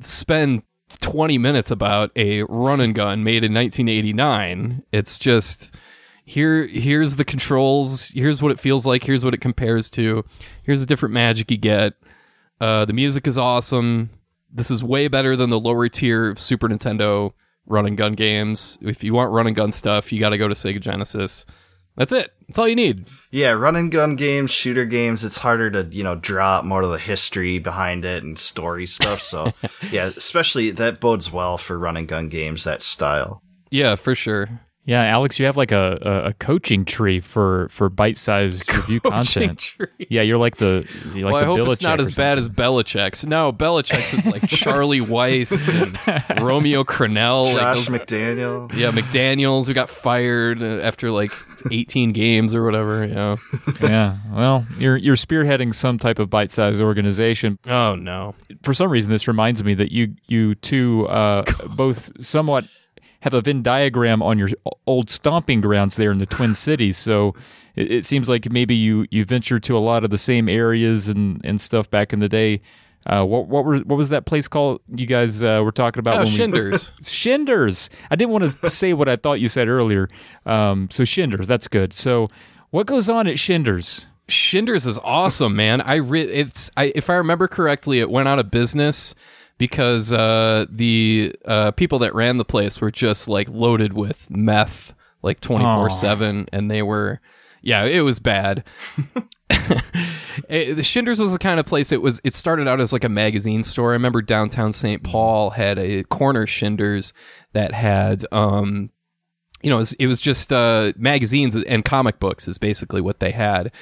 spend 20 minutes about a run and gun made in 1989. It's just here here's the controls, here's what it feels like, here's what it compares to. Here's the different magic you get. Uh, the music is awesome. This is way better than the lower tier of Super Nintendo run and gun games. If you want run and gun stuff, you got to go to Sega Genesis. That's it. That's all you need. yeah, run and gun games, shooter games, it's harder to, you know, draw more of the history behind it and story stuff. So yeah, especially that bodes well for run and gun games, that style. Yeah, for sure. Yeah, Alex, you have like a, a, a coaching tree for for bite sized review content. tree. Yeah, you're like the you're like well, I hope Belichick it's not as bad as Belichick's. No, Belichick's is like Charlie Weis and Romeo Crennel. like Josh those- McDaniel. yeah, McDaniels who got fired uh, after like 18 games or whatever. Yeah. something. yeah. Well, you're you're spearheading some type of bite sized organization. Oh no. For some reason, this reminds me that you you two uh, both somewhat have a Venn diagram on your old stomping grounds there in the Twin Cities. So it, it seems like maybe you you ventured to a lot of the same areas and, and stuff back in the day. Uh, what what were what was that place called? You guys uh, were talking about Oh, when we- Shinders. Shinders. I didn't want to say what I thought you said earlier. Um, so Shinders, that's good. So what goes on at Shinders? Shinders is awesome, man. I re- it's I if I remember correctly, it went out of business because uh, the uh, people that ran the place were just like loaded with meth, like twenty four seven, and they were, yeah, it was bad. It- the Shinders was the kind of place it was. It started out as like a magazine store. I remember downtown St. Paul had a corner Shinders that had um, you know, it was, it was just uh, magazines and comic books is basically what they had.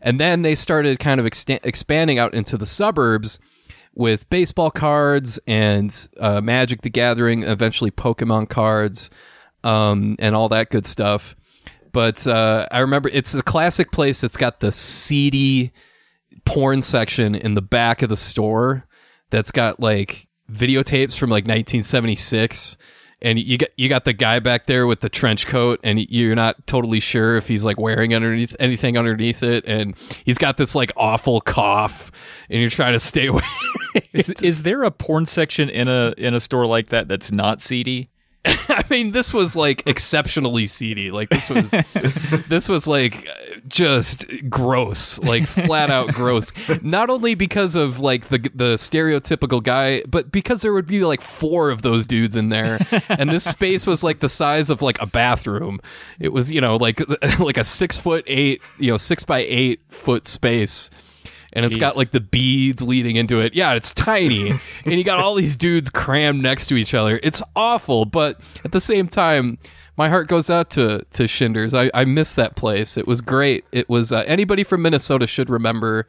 And then they started kind of exta- expanding out into the suburbs with baseball cards and uh, Magic the Gathering, eventually Pokemon cards, um, and all that good stuff. But uh, I remember it's the classic place that's got the seedy porn section in the back of the store that's got like videotapes from like 1976 and you got you got the guy back there with the trench coat and you're not totally sure if he's like wearing underneath anything underneath it and he's got this like awful cough and you're trying to stay away Is, is there a porn section in a in a store like that that's not seedy? I mean, this was like exceptionally seedy. Like this was, this was like just gross, like flat out gross. Not only because of like the the stereotypical guy, but because there would be like four of those dudes in there, and this space was like the size of like a bathroom. It was you know like like a six foot eight, you know six by eight foot space and it's got like the beads leading into it. Yeah, it's tiny, and you got all these dudes crammed next to each other. It's awful, but at the same time, my heart goes out to to Shinders. I, I miss that place. It was great. It was uh, anybody from Minnesota should remember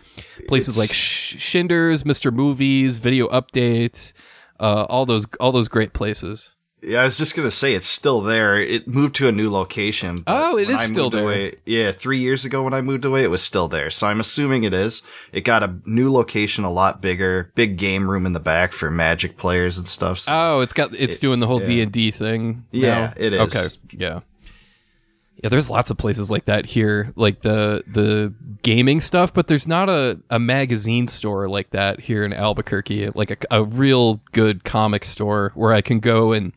places like Sh- Shinders, Mister Movies, Video Update, uh, all those all those great places. Yeah, I was just gonna say it's still there. It moved to a new location. Oh, it is I still there. Away, yeah, three years ago when I moved away, it was still there. So I'm assuming it is. It got a new location, a lot bigger, big game room in the back for Magic players and stuff. So Oh, it's got it's doing the whole. D and D thing. Yeah, now? it is. Okay, yeah, yeah. There's lots of places like that here, like the the gaming stuff, but there's not a, a magazine store like that here in Albuquerque, like a, a real good comic store where I can go and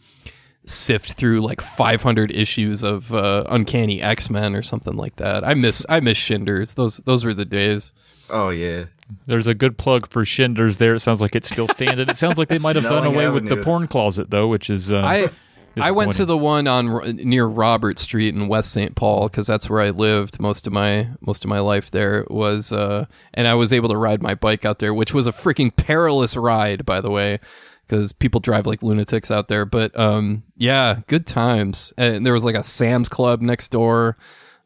sift through like 500 issues of uh, Uncanny X Men or something like that. I miss I miss Shinders. Those those were the days. oh yeah, There's a good plug for Shinders there. It sounds like it's still standing. It sounds like they might have done Snelling away with the porn closet though, which is uh, I I went to the one on near Robert Street in West St. Paul because that's where I lived most of my most of my life. There was, uh, and I was able to ride my bike out there, which was a freaking perilous ride, by the way, because people drive like lunatics out there. But um, yeah, good times. And there was like a Sam's Club next door.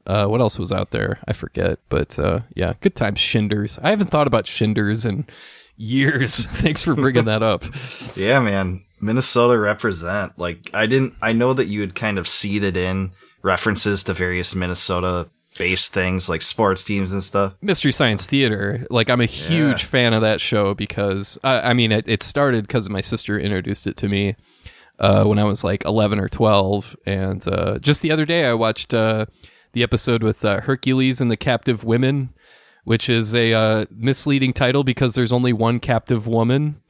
Uh, what else was out there? I forget. But uh, yeah, good times. Shinders. I haven't thought about Shinders in years. Thanks for bringing that up. yeah, man. Minnesota represent. Like I didn't. I know that you had kind of seeded in references to various Minnesota based things like sports teams and stuff. Mystery Science Theater. Like I'm a huge Yeah. fan of that show because I, I mean it, it started because my sister introduced it to me uh, when I was like 11 or 12, and uh, just the other day I watched uh, the episode with uh, Hercules and the Captive Women, which is a uh, misleading title because there's only one captive woman.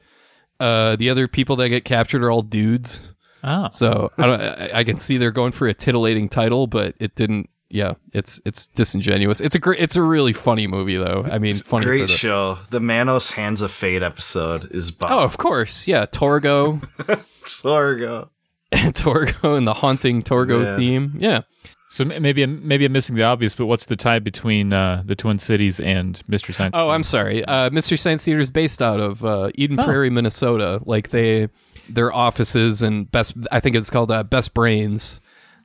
Uh, the other people that get captured are all dudes. Ah. So I, don't, I, I can see they're going for a titillating title, but it didn't. Yeah, it's it's disingenuous. It's a great. It's a really funny movie, though. I mean, funny Great for the. show. The Manos Hands of Fate episode is bomb. Oh, of course, yeah. Torgo, Sorgo. Torgo, and the haunting Torgo Yeah. theme. Yeah. So maybe I'm, maybe I'm missing the obvious, but what's the tie between uh, the Twin Cities and Mystery Science? Oh, I'm sorry. Uh, Mystery Science Theater is based out of uh, Eden Prairie, Minnesota. Like they, their offices and best. I think it's called uh, Best Brains.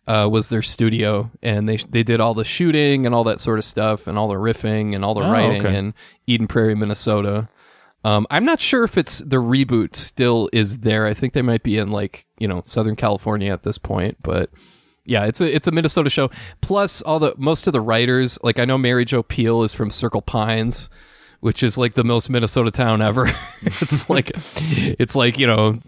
Uh, was their studio, and they they did all the shooting and all that sort of stuff, and all the riffing and all the Oh, writing okay. in Eden Prairie, Minnesota. Um, I'm not sure if it's the reboot still is there. I think they might be in like you know Southern California at this point, but yeah, it's a it's a Minnesota show. Plus, all the most of the writers, like I know Mary Jo Pehl is from Circle Pines, which is like the most Minnesota town ever. it's like it's like you know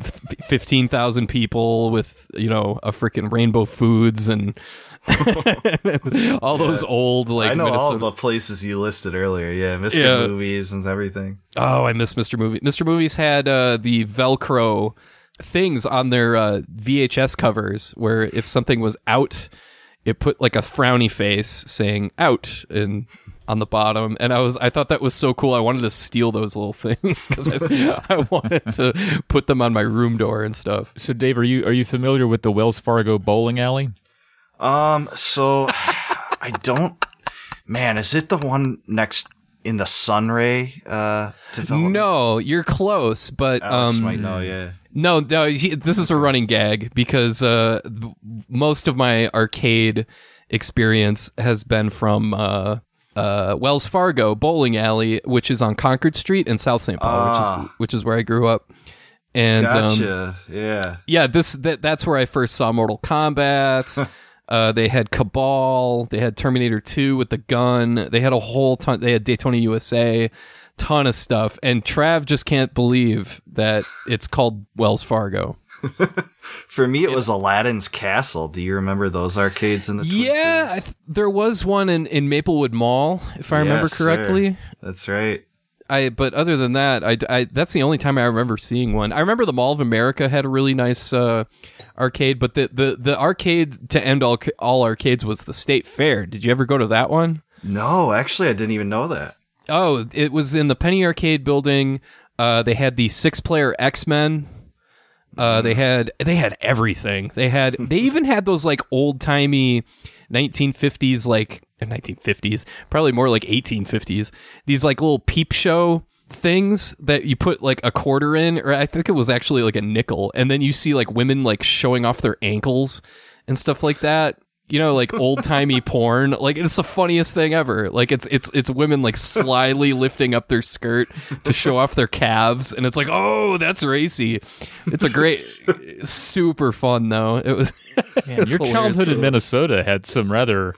fifteen thousand people with you know a freaking Rainbow Foods and all those old like I know all the places you listed earlier. Yeah, Mr. Yeah. Movies and everything. Oh, I miss Mr. Movie. Mr. Movies had uh, the Velcro things on their uh, VHS covers where if something was out, it put like a frowny face saying "out" and on the bottom. And I was I thought that was so cool. I wanted to steal those little things because I, I wanted to put them on my room door and stuff. So Dave, are you are you familiar with the Wells Fargo bowling alley? Um, so I don't. Man, is it the one next in the Sunray uh development? No, you're close, but Alex um, might know. Yeah. No, no, he- this is a running gag because uh, most of my arcade experience has been from uh, uh, Wells Fargo bowling alley, which is on Concord Street in South St. Paul, which is Ah. which is where I grew up. And um, yeah. yeah, this that, that's where I first saw Mortal Kombat. uh, they had Cabal. They had Terminator Two with the gun. They had a whole ton. They had Daytona USA, ton of stuff. And Trav just can't believe that it's called Wells Fargo. For me, it was Aladdin's Castle. Do you remember those arcades in the? Yeah, I th- there was one in, in Maplewood Mall, if I remember Yes, sir. correctly. That's right. I but other than that, I, I that's the only time I remember seeing one. I remember the Mall of America had a really nice uh, arcade, but the, the the arcade to end all all arcades was the State Fair. Did you ever go to that one? No, actually, I didn't even know that. Oh, it was in the Penny Arcade building. Uh, they had the six player X Men. Uh, they had they had everything. They had they even had those like old timey 1950s like uh, 1950s probably more like 1850s these like little peep show things that you put like a quarter in or I think it was actually like a nickel and then you see like women like showing off their ankles and stuff like that. you know, like old timey porn. Like it's the funniest thing ever. Like it's it's it's women like slyly lifting up their skirt to show off their calves, and it's like, oh, that's racy. It's a great, super fun though. It was. Man, your hilarious. childhood in Minnesota had some rather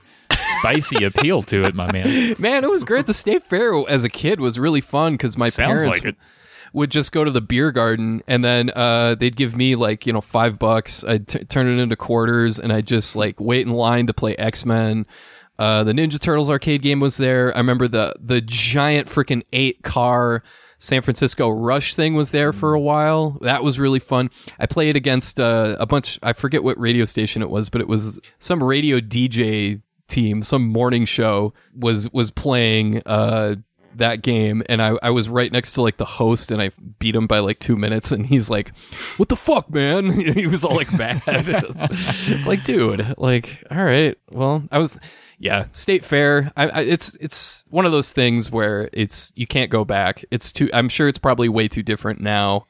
spicy appeal to it, my man. Man, it was great. The state fair as a kid was really fun because my Sounds parents like would just go to the beer garden and then uh, they'd give me like you know five bucks. I'd t- turn it into quarters and I'd just like wait in line to play X Men. Uh, the Ninja Turtles arcade game was there. I remember the the giant freaking eight car San Francisco Rush thing was there for a while. That was really fun. I played against uh, a bunch. I forget what radio station it was, but it was some radio DJ team, some morning show was was playing uh, that game, and I, I was right next to like the host, and I beat him by like two minutes, and he's like, "What the fuck, man?" he was all like mad. it's like, dude, like, all right, well, I was. Yeah, state fair. I, I, it's it's one of those things where it's you can't go back. It's too. I'm sure it's probably way too different now,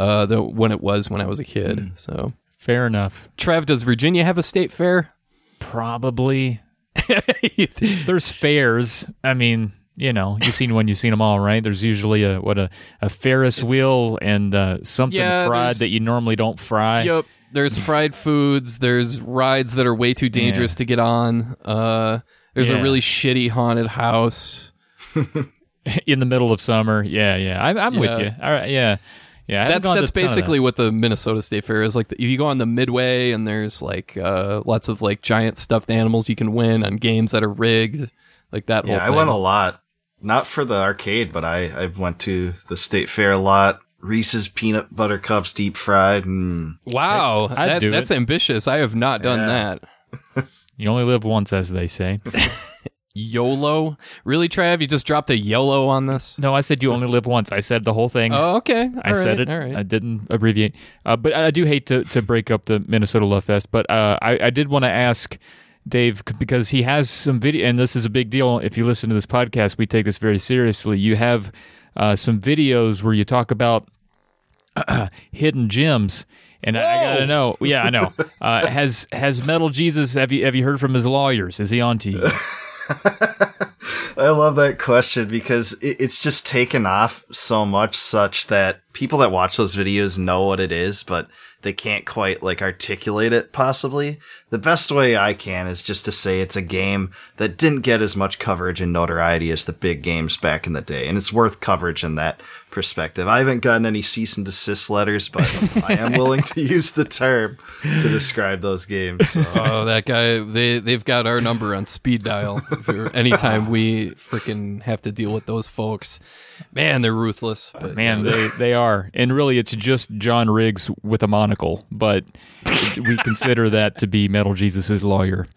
uh, than when it was when I was a kid. So, Fair enough. Trev, does Virginia have a state fair? Probably. There's fairs. I mean, you know, you've seen one, you've seen them all, right? There's usually a what a, a Ferris wheel and uh, something Yeah, fried that you normally don't fry. Yep. There's fried foods. There's rides that are way too dangerous Yeah. to get on. Uh, there's a really shitty haunted house. in the middle of summer. Yeah, yeah. I'm, I'm Yeah. with you. All right, yeah, yeah. I haven't That's gone to that's a ton basically what the Minnesota State Fair is like. The, you go on the Midway, and there's like uh, lots of like giant stuffed animals you can win on games that are rigged, like that. Yeah, whole I went a lot. Not for the arcade, but I, I went to the state fair a lot. Reese's peanut butter cups deep fried. Mm. Wow, I'd that- that's it. ambitious. I have not done Yeah. that. that. You only live once, as they say. YOLO, really, Trav? You just dropped a YOLO on this? no, I said you only live once. I said the whole thing. Oh, okay. I All said it. All right. I didn't abbreviate. Uh, but I do hate to, to break up the Minnesota Love Fest. But uh, I, I did want to ask Dave because he has some video, and this is a big deal. If you listen to this podcast, we take this very seriously. You have uh, some videos where you talk about hidden gems. And I, I gotta know, yeah, I know. Uh, has has Metal Jesus? Have you have you heard from his lawyers? Is he on to you? I love that question because it, it's just taken off so much, such that people that watch those videos know what it is, but they can't quite like articulate it. Possibly the best way I can is just to say it's a game that didn't get as much coverage and notoriety as the big games back in the day, and it's worth coverage in that perspective. I haven't gotten any cease and desist letters, but I am willing to use the term to describe those games. So. Oh, that guy! They they've got our number on speed dial. For anytime we freaking have to deal with those folks, man, they're ruthless. But, Man, they, they are. And really, it's just John Riggs with a monocle, but we consider that to be Metal Jesus's lawyer.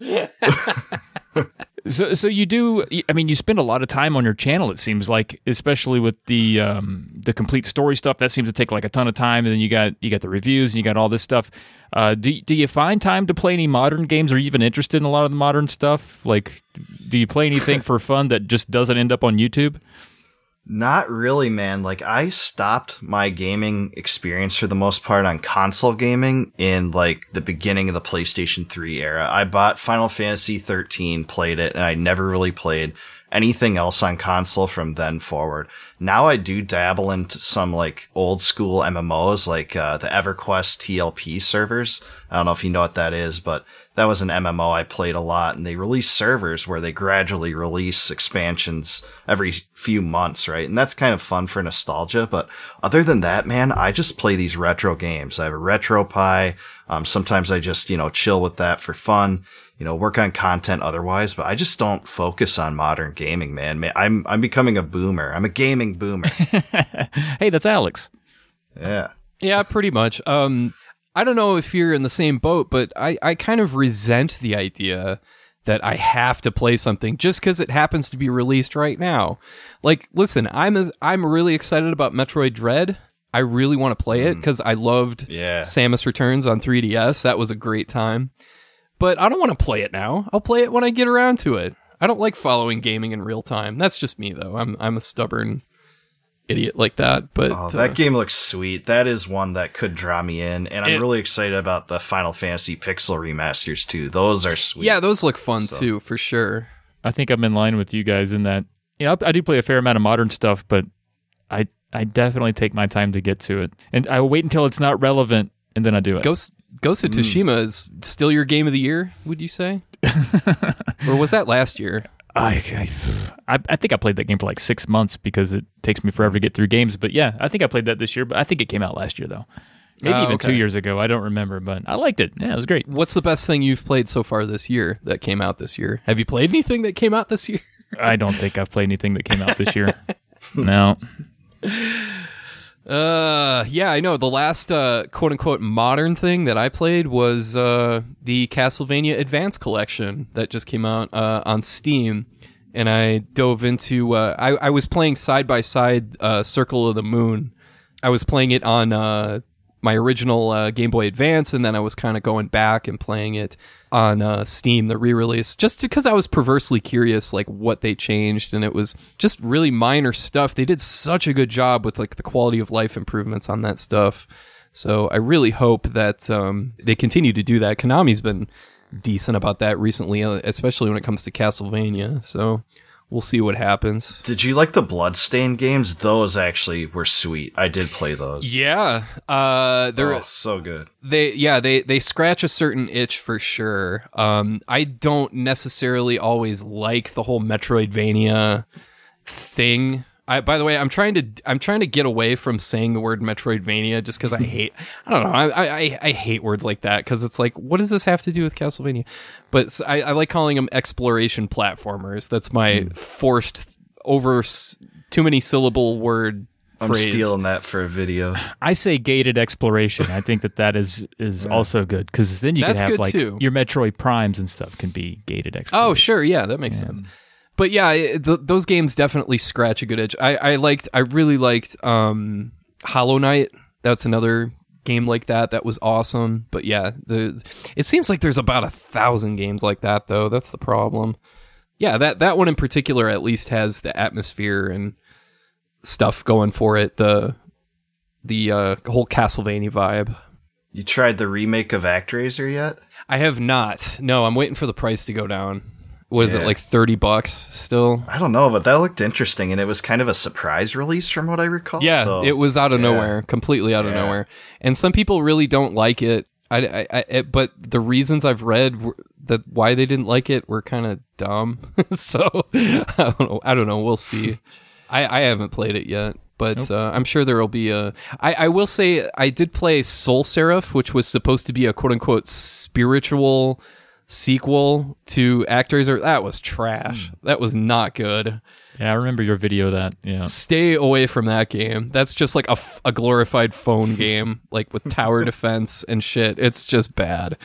So, so you do. I mean, you spend a lot of time on your channel. It seems like, especially with the um, the complete story stuff, that seems to take like a ton of time. And then you got you got the reviews and you got all this stuff. Uh, do do you find time to play any modern games? Are you even interested in a lot of the modern stuff? Like, do you play anything for fun that just doesn't end up on YouTube? Not really, man. Like I stopped my gaming experience for the most part on console gaming in like the beginning of the PlayStation 3 era. I bought Final Fantasy 13, played it, and I never really played anything else on console from then forward. Now I do dabble into some like old school MMOs like uh, the EverQuest TLP servers. I don't know if you know what that is, but that was an MMO I played a lot and they release servers where they gradually release expansions every few months, right? And that's kind of fun for nostalgia. But other than that, man, I just play these retro games. I have a retro pie. Um, sometimes I just, you know, chill with that for fun you know, work on content otherwise, but I just don't focus on modern gaming, man. Man, I'm I'm becoming a boomer. I'm a gaming boomer. Hey, that's Alex. yeah. Yeah, pretty much. Um, I don't know if you're in the same boat, but I, I kind of resent the idea that I have to play something just because it happens to be released right now. Like, listen, I'm as, I'm really excited about Metroid Dread. I really want to play it because I loved Yeah. Samus Returns on 3DS. That was a great time. But I don't want to play it now. I'll play it when I get around to it. I don't like following gaming in real time. That's just me though. I'm I'm a stubborn idiot like that. But Oh, uh, that game looks sweet. That is one that could draw me in, and I'm really excited about the Final Fantasy Pixel remasters too. Those are sweet. yeah, those look fun So- too for sure. I think I'm in line with you guys in that. You know, I do play a fair amount of modern stuff, but I I definitely take my time to get to it, and I wait until it's not relevant, and then I do it. Ghost Ghost of hmm. Tsushima is still your game of the year, would you say? or was that last year? I, I I think I played that game for like six months because it takes me forever to get through games. But yeah, I think I played that this year. But I think it came out last year though, maybe Oh, even okay. two years ago. I don't remember, but I liked it. Yeah, it was great. What's the best thing you've played so far this year that came out this year? Have you played anything that came out this year? I don't think I've played anything that came out this year. no, Uh, yeah, I know. The last uh, quote unquote modern thing that I played was uh, the Castlevania Advance Collection that just came out uh, on Steam. And I dove into, uh, I, I was playing side by side uh, Circle of the Moon. I was playing it on uh, my original uh, Game Boy Advance, and then I was kind of going back and playing it on uh, Steam, the re-release, just because I was perversely curious, like what they changed, and it was just really minor stuff. They did such a good job with like the quality of life improvements on that stuff. So I really hope that um, they continue to do that. Konami's been decent about that recently, uh, especially when it comes to Castlevania. So we'll see what happens. Did you like the Bloodstained games? Those actually were sweet. I did play those. Yeah, uh, they're Oh, so good. they yeah they they scratch a certain itch for sure um i don't necessarily always like the whole metroidvania thing I, by the way, I'm trying to I'm trying to get away from saying the word Metroidvania just because I hate I don't know I, I I hate words like that because it's like what does this have to do with Castlevania? But I like calling them exploration platformers. That's my hmm. forced over s- too many syllable word I'm phrase. stealing that for a video. I say gated exploration. I think that that is is also good because then you That's can have like too. your Metroid Primes and stuff can be gated oh, exploration. Oh, sure, yeah, that makes sense. But yeah, it- th- those games definitely scratch a good itch. I, I liked, I really liked um, Hollow Knight. That's another game like that that was awesome. But yeah, the it seems like there's about a thousand games like that though. That's the problem. Yeah, that that one in particular at least has the atmosphere and stuff going for it. The the uh, whole Castlevania vibe. You tried the remake of ActRaiser yet? I have not. No, I'm waiting for the price to go down. What is it like thirty bucks still? I don't know, but that looked interesting, and it was kind of a surprise release from what I recall. Yeah, so- it was out of yeah. nowhere, completely out of Yeah. nowhere. And some people really don't like it. I, I, I but the reasons I've read were, that why they didn't like it were kind of dumb. so I don't know. I don't know. We'll see. I, I haven't played it yet, but uh, I'm sure there will be a. I, I will say I did play SolSeraph, which was supposed to be a quote unquote spiritual sequel to ActRaiser. That was trash. Hmm. That was not good yeah, I remember your video of that. Yeah, stay away from that game. That's just like a, f- a glorified phone game, like with tower defense and shit. It's just bad.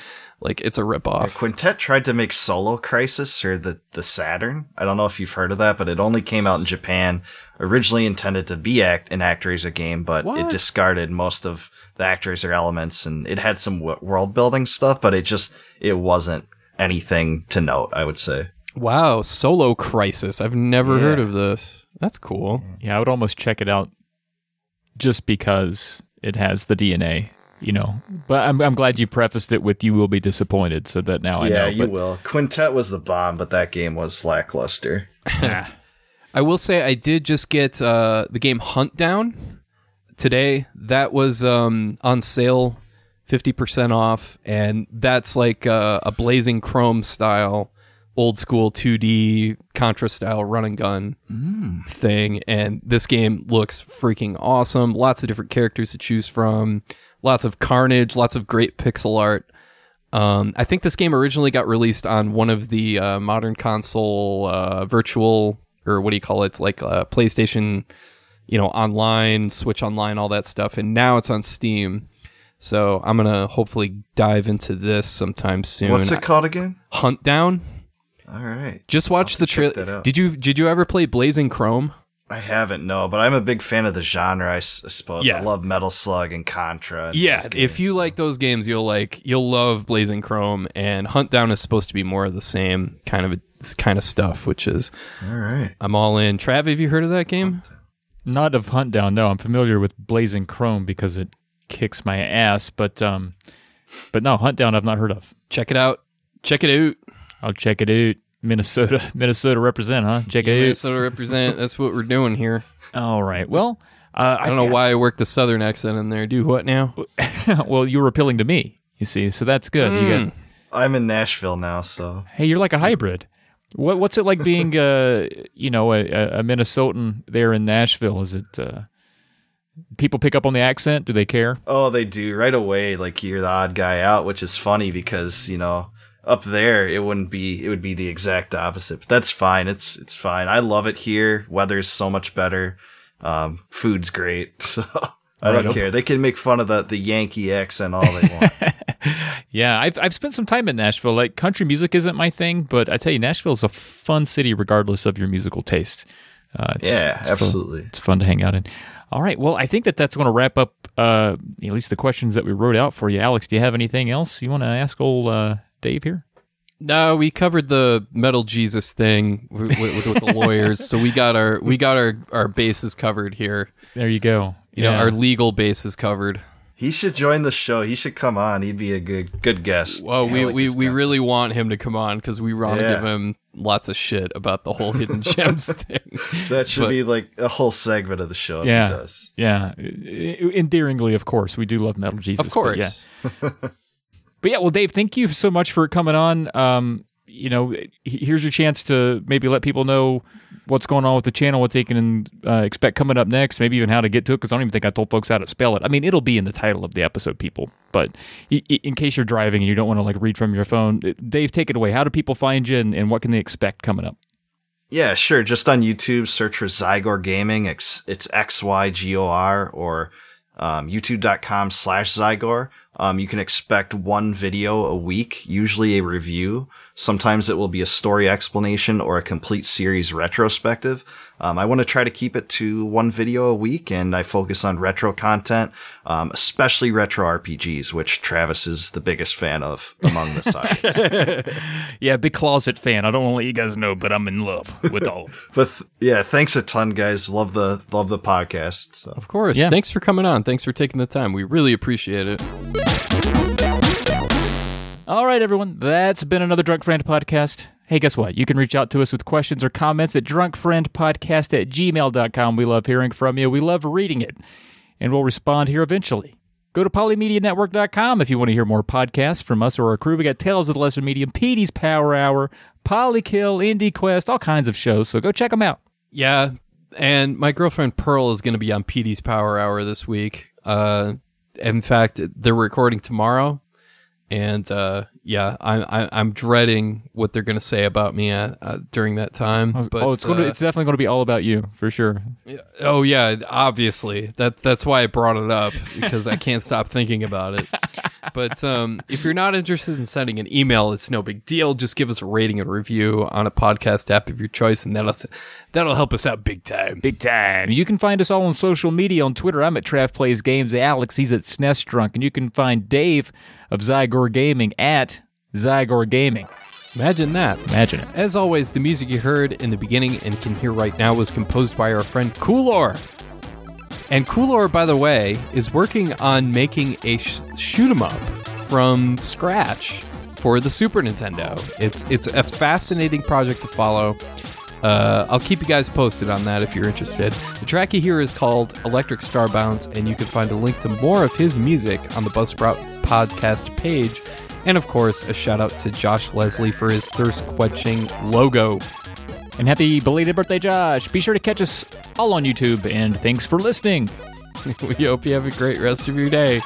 Like it's a ripoff. Quintet tried to make Solo Crisis or the, the Saturn. I don't know if you've heard of that, but it only came out in Japan. Originally intended to be act an ActRaiser game, but What? it discarded most of the ActRaiser elements, and it had some w- world building stuff, but it just it wasn't anything to note. I would say. Wow, Solo Crisis. I've never Yeah. heard of this. That's cool. yeah, I would almost check it out just because it has the DNA. You know, but I'm I'm glad you prefaced it with "You will be disappointed," so that now I yeah, know. you but, will. Quintet was the bomb, but that game was lackluster. Ah, I will say I did just get uh, the game Hunt Down today. That was um, on sale, fifty percent off, and that's like uh, a Blazing Chrome style, old school two D Contra style run and gun thing. And this game looks freaking awesome. Lots of different characters to choose from. Lots of carnage. Lots of great pixel art. Um, I think this game originally got released on one of the uh, modern console uh, virtual or what do you call it, like uh, PlayStation, you know, online, Switch online, all that stuff, and now it's on Steam. So I'm gonna hopefully dive into this sometime soon. What's it called again? Hunt Down. All right. Just watch the trailer. Did you did you ever play Blazing Chrome? I haven't, no, but I'm a big fan of the genre, I, s- I suppose. Yeah. I love Metal Slug and Contra. and Yeah, these if you games. like those games, you'll like you'll love Blazing Chrome and Hunt Down is supposed to be more of the same kind of kind of stuff, which is All right. I'm all in. Trav, have you heard of that game? Not of Hunt Down. No, I'm familiar with Blazing Chrome because it kicks my ass. But um, but no, Hunt Down I've not heard of. Check it out. Check it out. I'll check it out. Minnesota, Minnesota represent, huh? Check it out. Minnesota represent. That's what we're doing here. All right. Well, uh, I don't know why I worked the southern accent in there. Do what now? well, you were appealing to me. You see, so that's good. You Mm. got, I'm in Nashville now, so hey, you're like a hybrid. What what's it like being uh you know a, a- Minnesotan there in Nashville? Is it uh, people pick up on the accent? Do they care? oh, they do right away. Like you're the odd guy out, which is funny because you know up there it wouldn't be. It would be the exact opposite. But that's fine. It's it's fine. I love it here. Weather's so much better. Um, food's great. So I don't Right. care. They can make fun of the the Yankee accent all they want. Yeah, I've I've spent some time in Nashville. Like country music isn't my thing, but I tell you, Nashville is a fun city regardless of your musical taste. Uh, it's, yeah, it's fun- absolutely. it's fun to hang out in. All right, well, I think that that's going to wrap up uh, at least the questions that we wrote out for you. Alex, do you have anything else you want to ask old uh, Dave here? No, we covered the metal Jesus thing with, with, with the lawyers, so we got our we got our our bases covered here. There you go. You know, our legal bases covered. He should join the show. He should come on. He'd be a good good guest. Well, we like we, we guy. really want him to come on because we want to Yeah. give him lots of shit about the whole hidden gems thing. that should but- be like a whole segment of the show. If yeah, he does. yeah. Endearingly, of course, we do love Metal Jesus. Of but course. yeah. But yeah, well, Dave, thank you so much for coming on. Um, you know, here's your chance to maybe let people know what's going on with the channel, what they can uh, expect coming up next, maybe even how to get to it. Because I don't even think I told folks how to spell it. I mean, it'll be in the title of the episode, people. But in case you're driving and you don't want to like read from your phone, Dave, take it away. How do people find you, and, and what can they expect coming up? Yeah, sure. Just on YouTube, search for Xygor Gaming. It's, it's X Y G O R or um, YouTube.com slash Xygor. Um, you can expect one video a week, usually a review. Sometimes it will be a story explanation or a complete series retrospective. Um, I want to try to keep it to one video a week, and I focus on retro content, um, especially retro RPGs, which Travis is the biggest fan of among the sides. Yeah, big closet fan. I don't want to let you guys know, but I'm in love with all of them. but th- yeah, thanks a ton, guys. Love the love the podcast. So. Of course. Yeah. Thanks for coming on. Thanks for taking the time. We really appreciate it. All right, everyone. That's been another Drunk Friend podcast. Hey, guess what? You can reach out to us with questions or comments at drunkfriendpodcast at gmail.com. We love hearing from you. We love reading it, and we'll respond here eventually. Go to polymedianetwork.com if you want to hear more podcasts from us or our crew. We got Tales of the Lesser Medium, Petey's Power Hour, Polykill, Indie Quest, all kinds of shows. So go check them out. Yeah, and my girlfriend Pearl is going to be on Petey's Power Hour this week. Uh, in fact, they're recording tomorrow, and uh, yeah, I'm I, I'm dreading what they're going to say about me uh, uh, during that time. But, oh, it's going to, uh, it's definitely going to be all about you for sure. Oh yeah, obviously. That that's why I brought it up because I can't stop thinking about it. But um, if you're not interested in sending an email, it's no big deal. Just give us a rating and review on a podcast app of your choice, and that'll that'll help us out big time. Big time. You can find us all on social media. On Twitter, I'm at Trav Plays Games. Alex, he's at SNES Drunk. And you can find Dave of Xygor Gaming at Xygor Gaming. Imagine that. Imagine it. As always, the music you heard in the beginning and can hear right now was composed by our friend Coolor. And Coolor, by the way, is working on making a sh- shoot 'em up from scratch for the Super Nintendo. It's it's a fascinating project to follow. Uh, I'll keep you guys posted on that if you're interested. The track you hear is called Electric Starbounce, and you can find a link to more of his music on the Buzzsprout podcast page. And of course, a shout out to Josh Leslie for his thirst quenching logo. And happy belated birthday, Josh. Be sure to catch us all on YouTube. And thanks for listening. we hope you have a great rest of your day.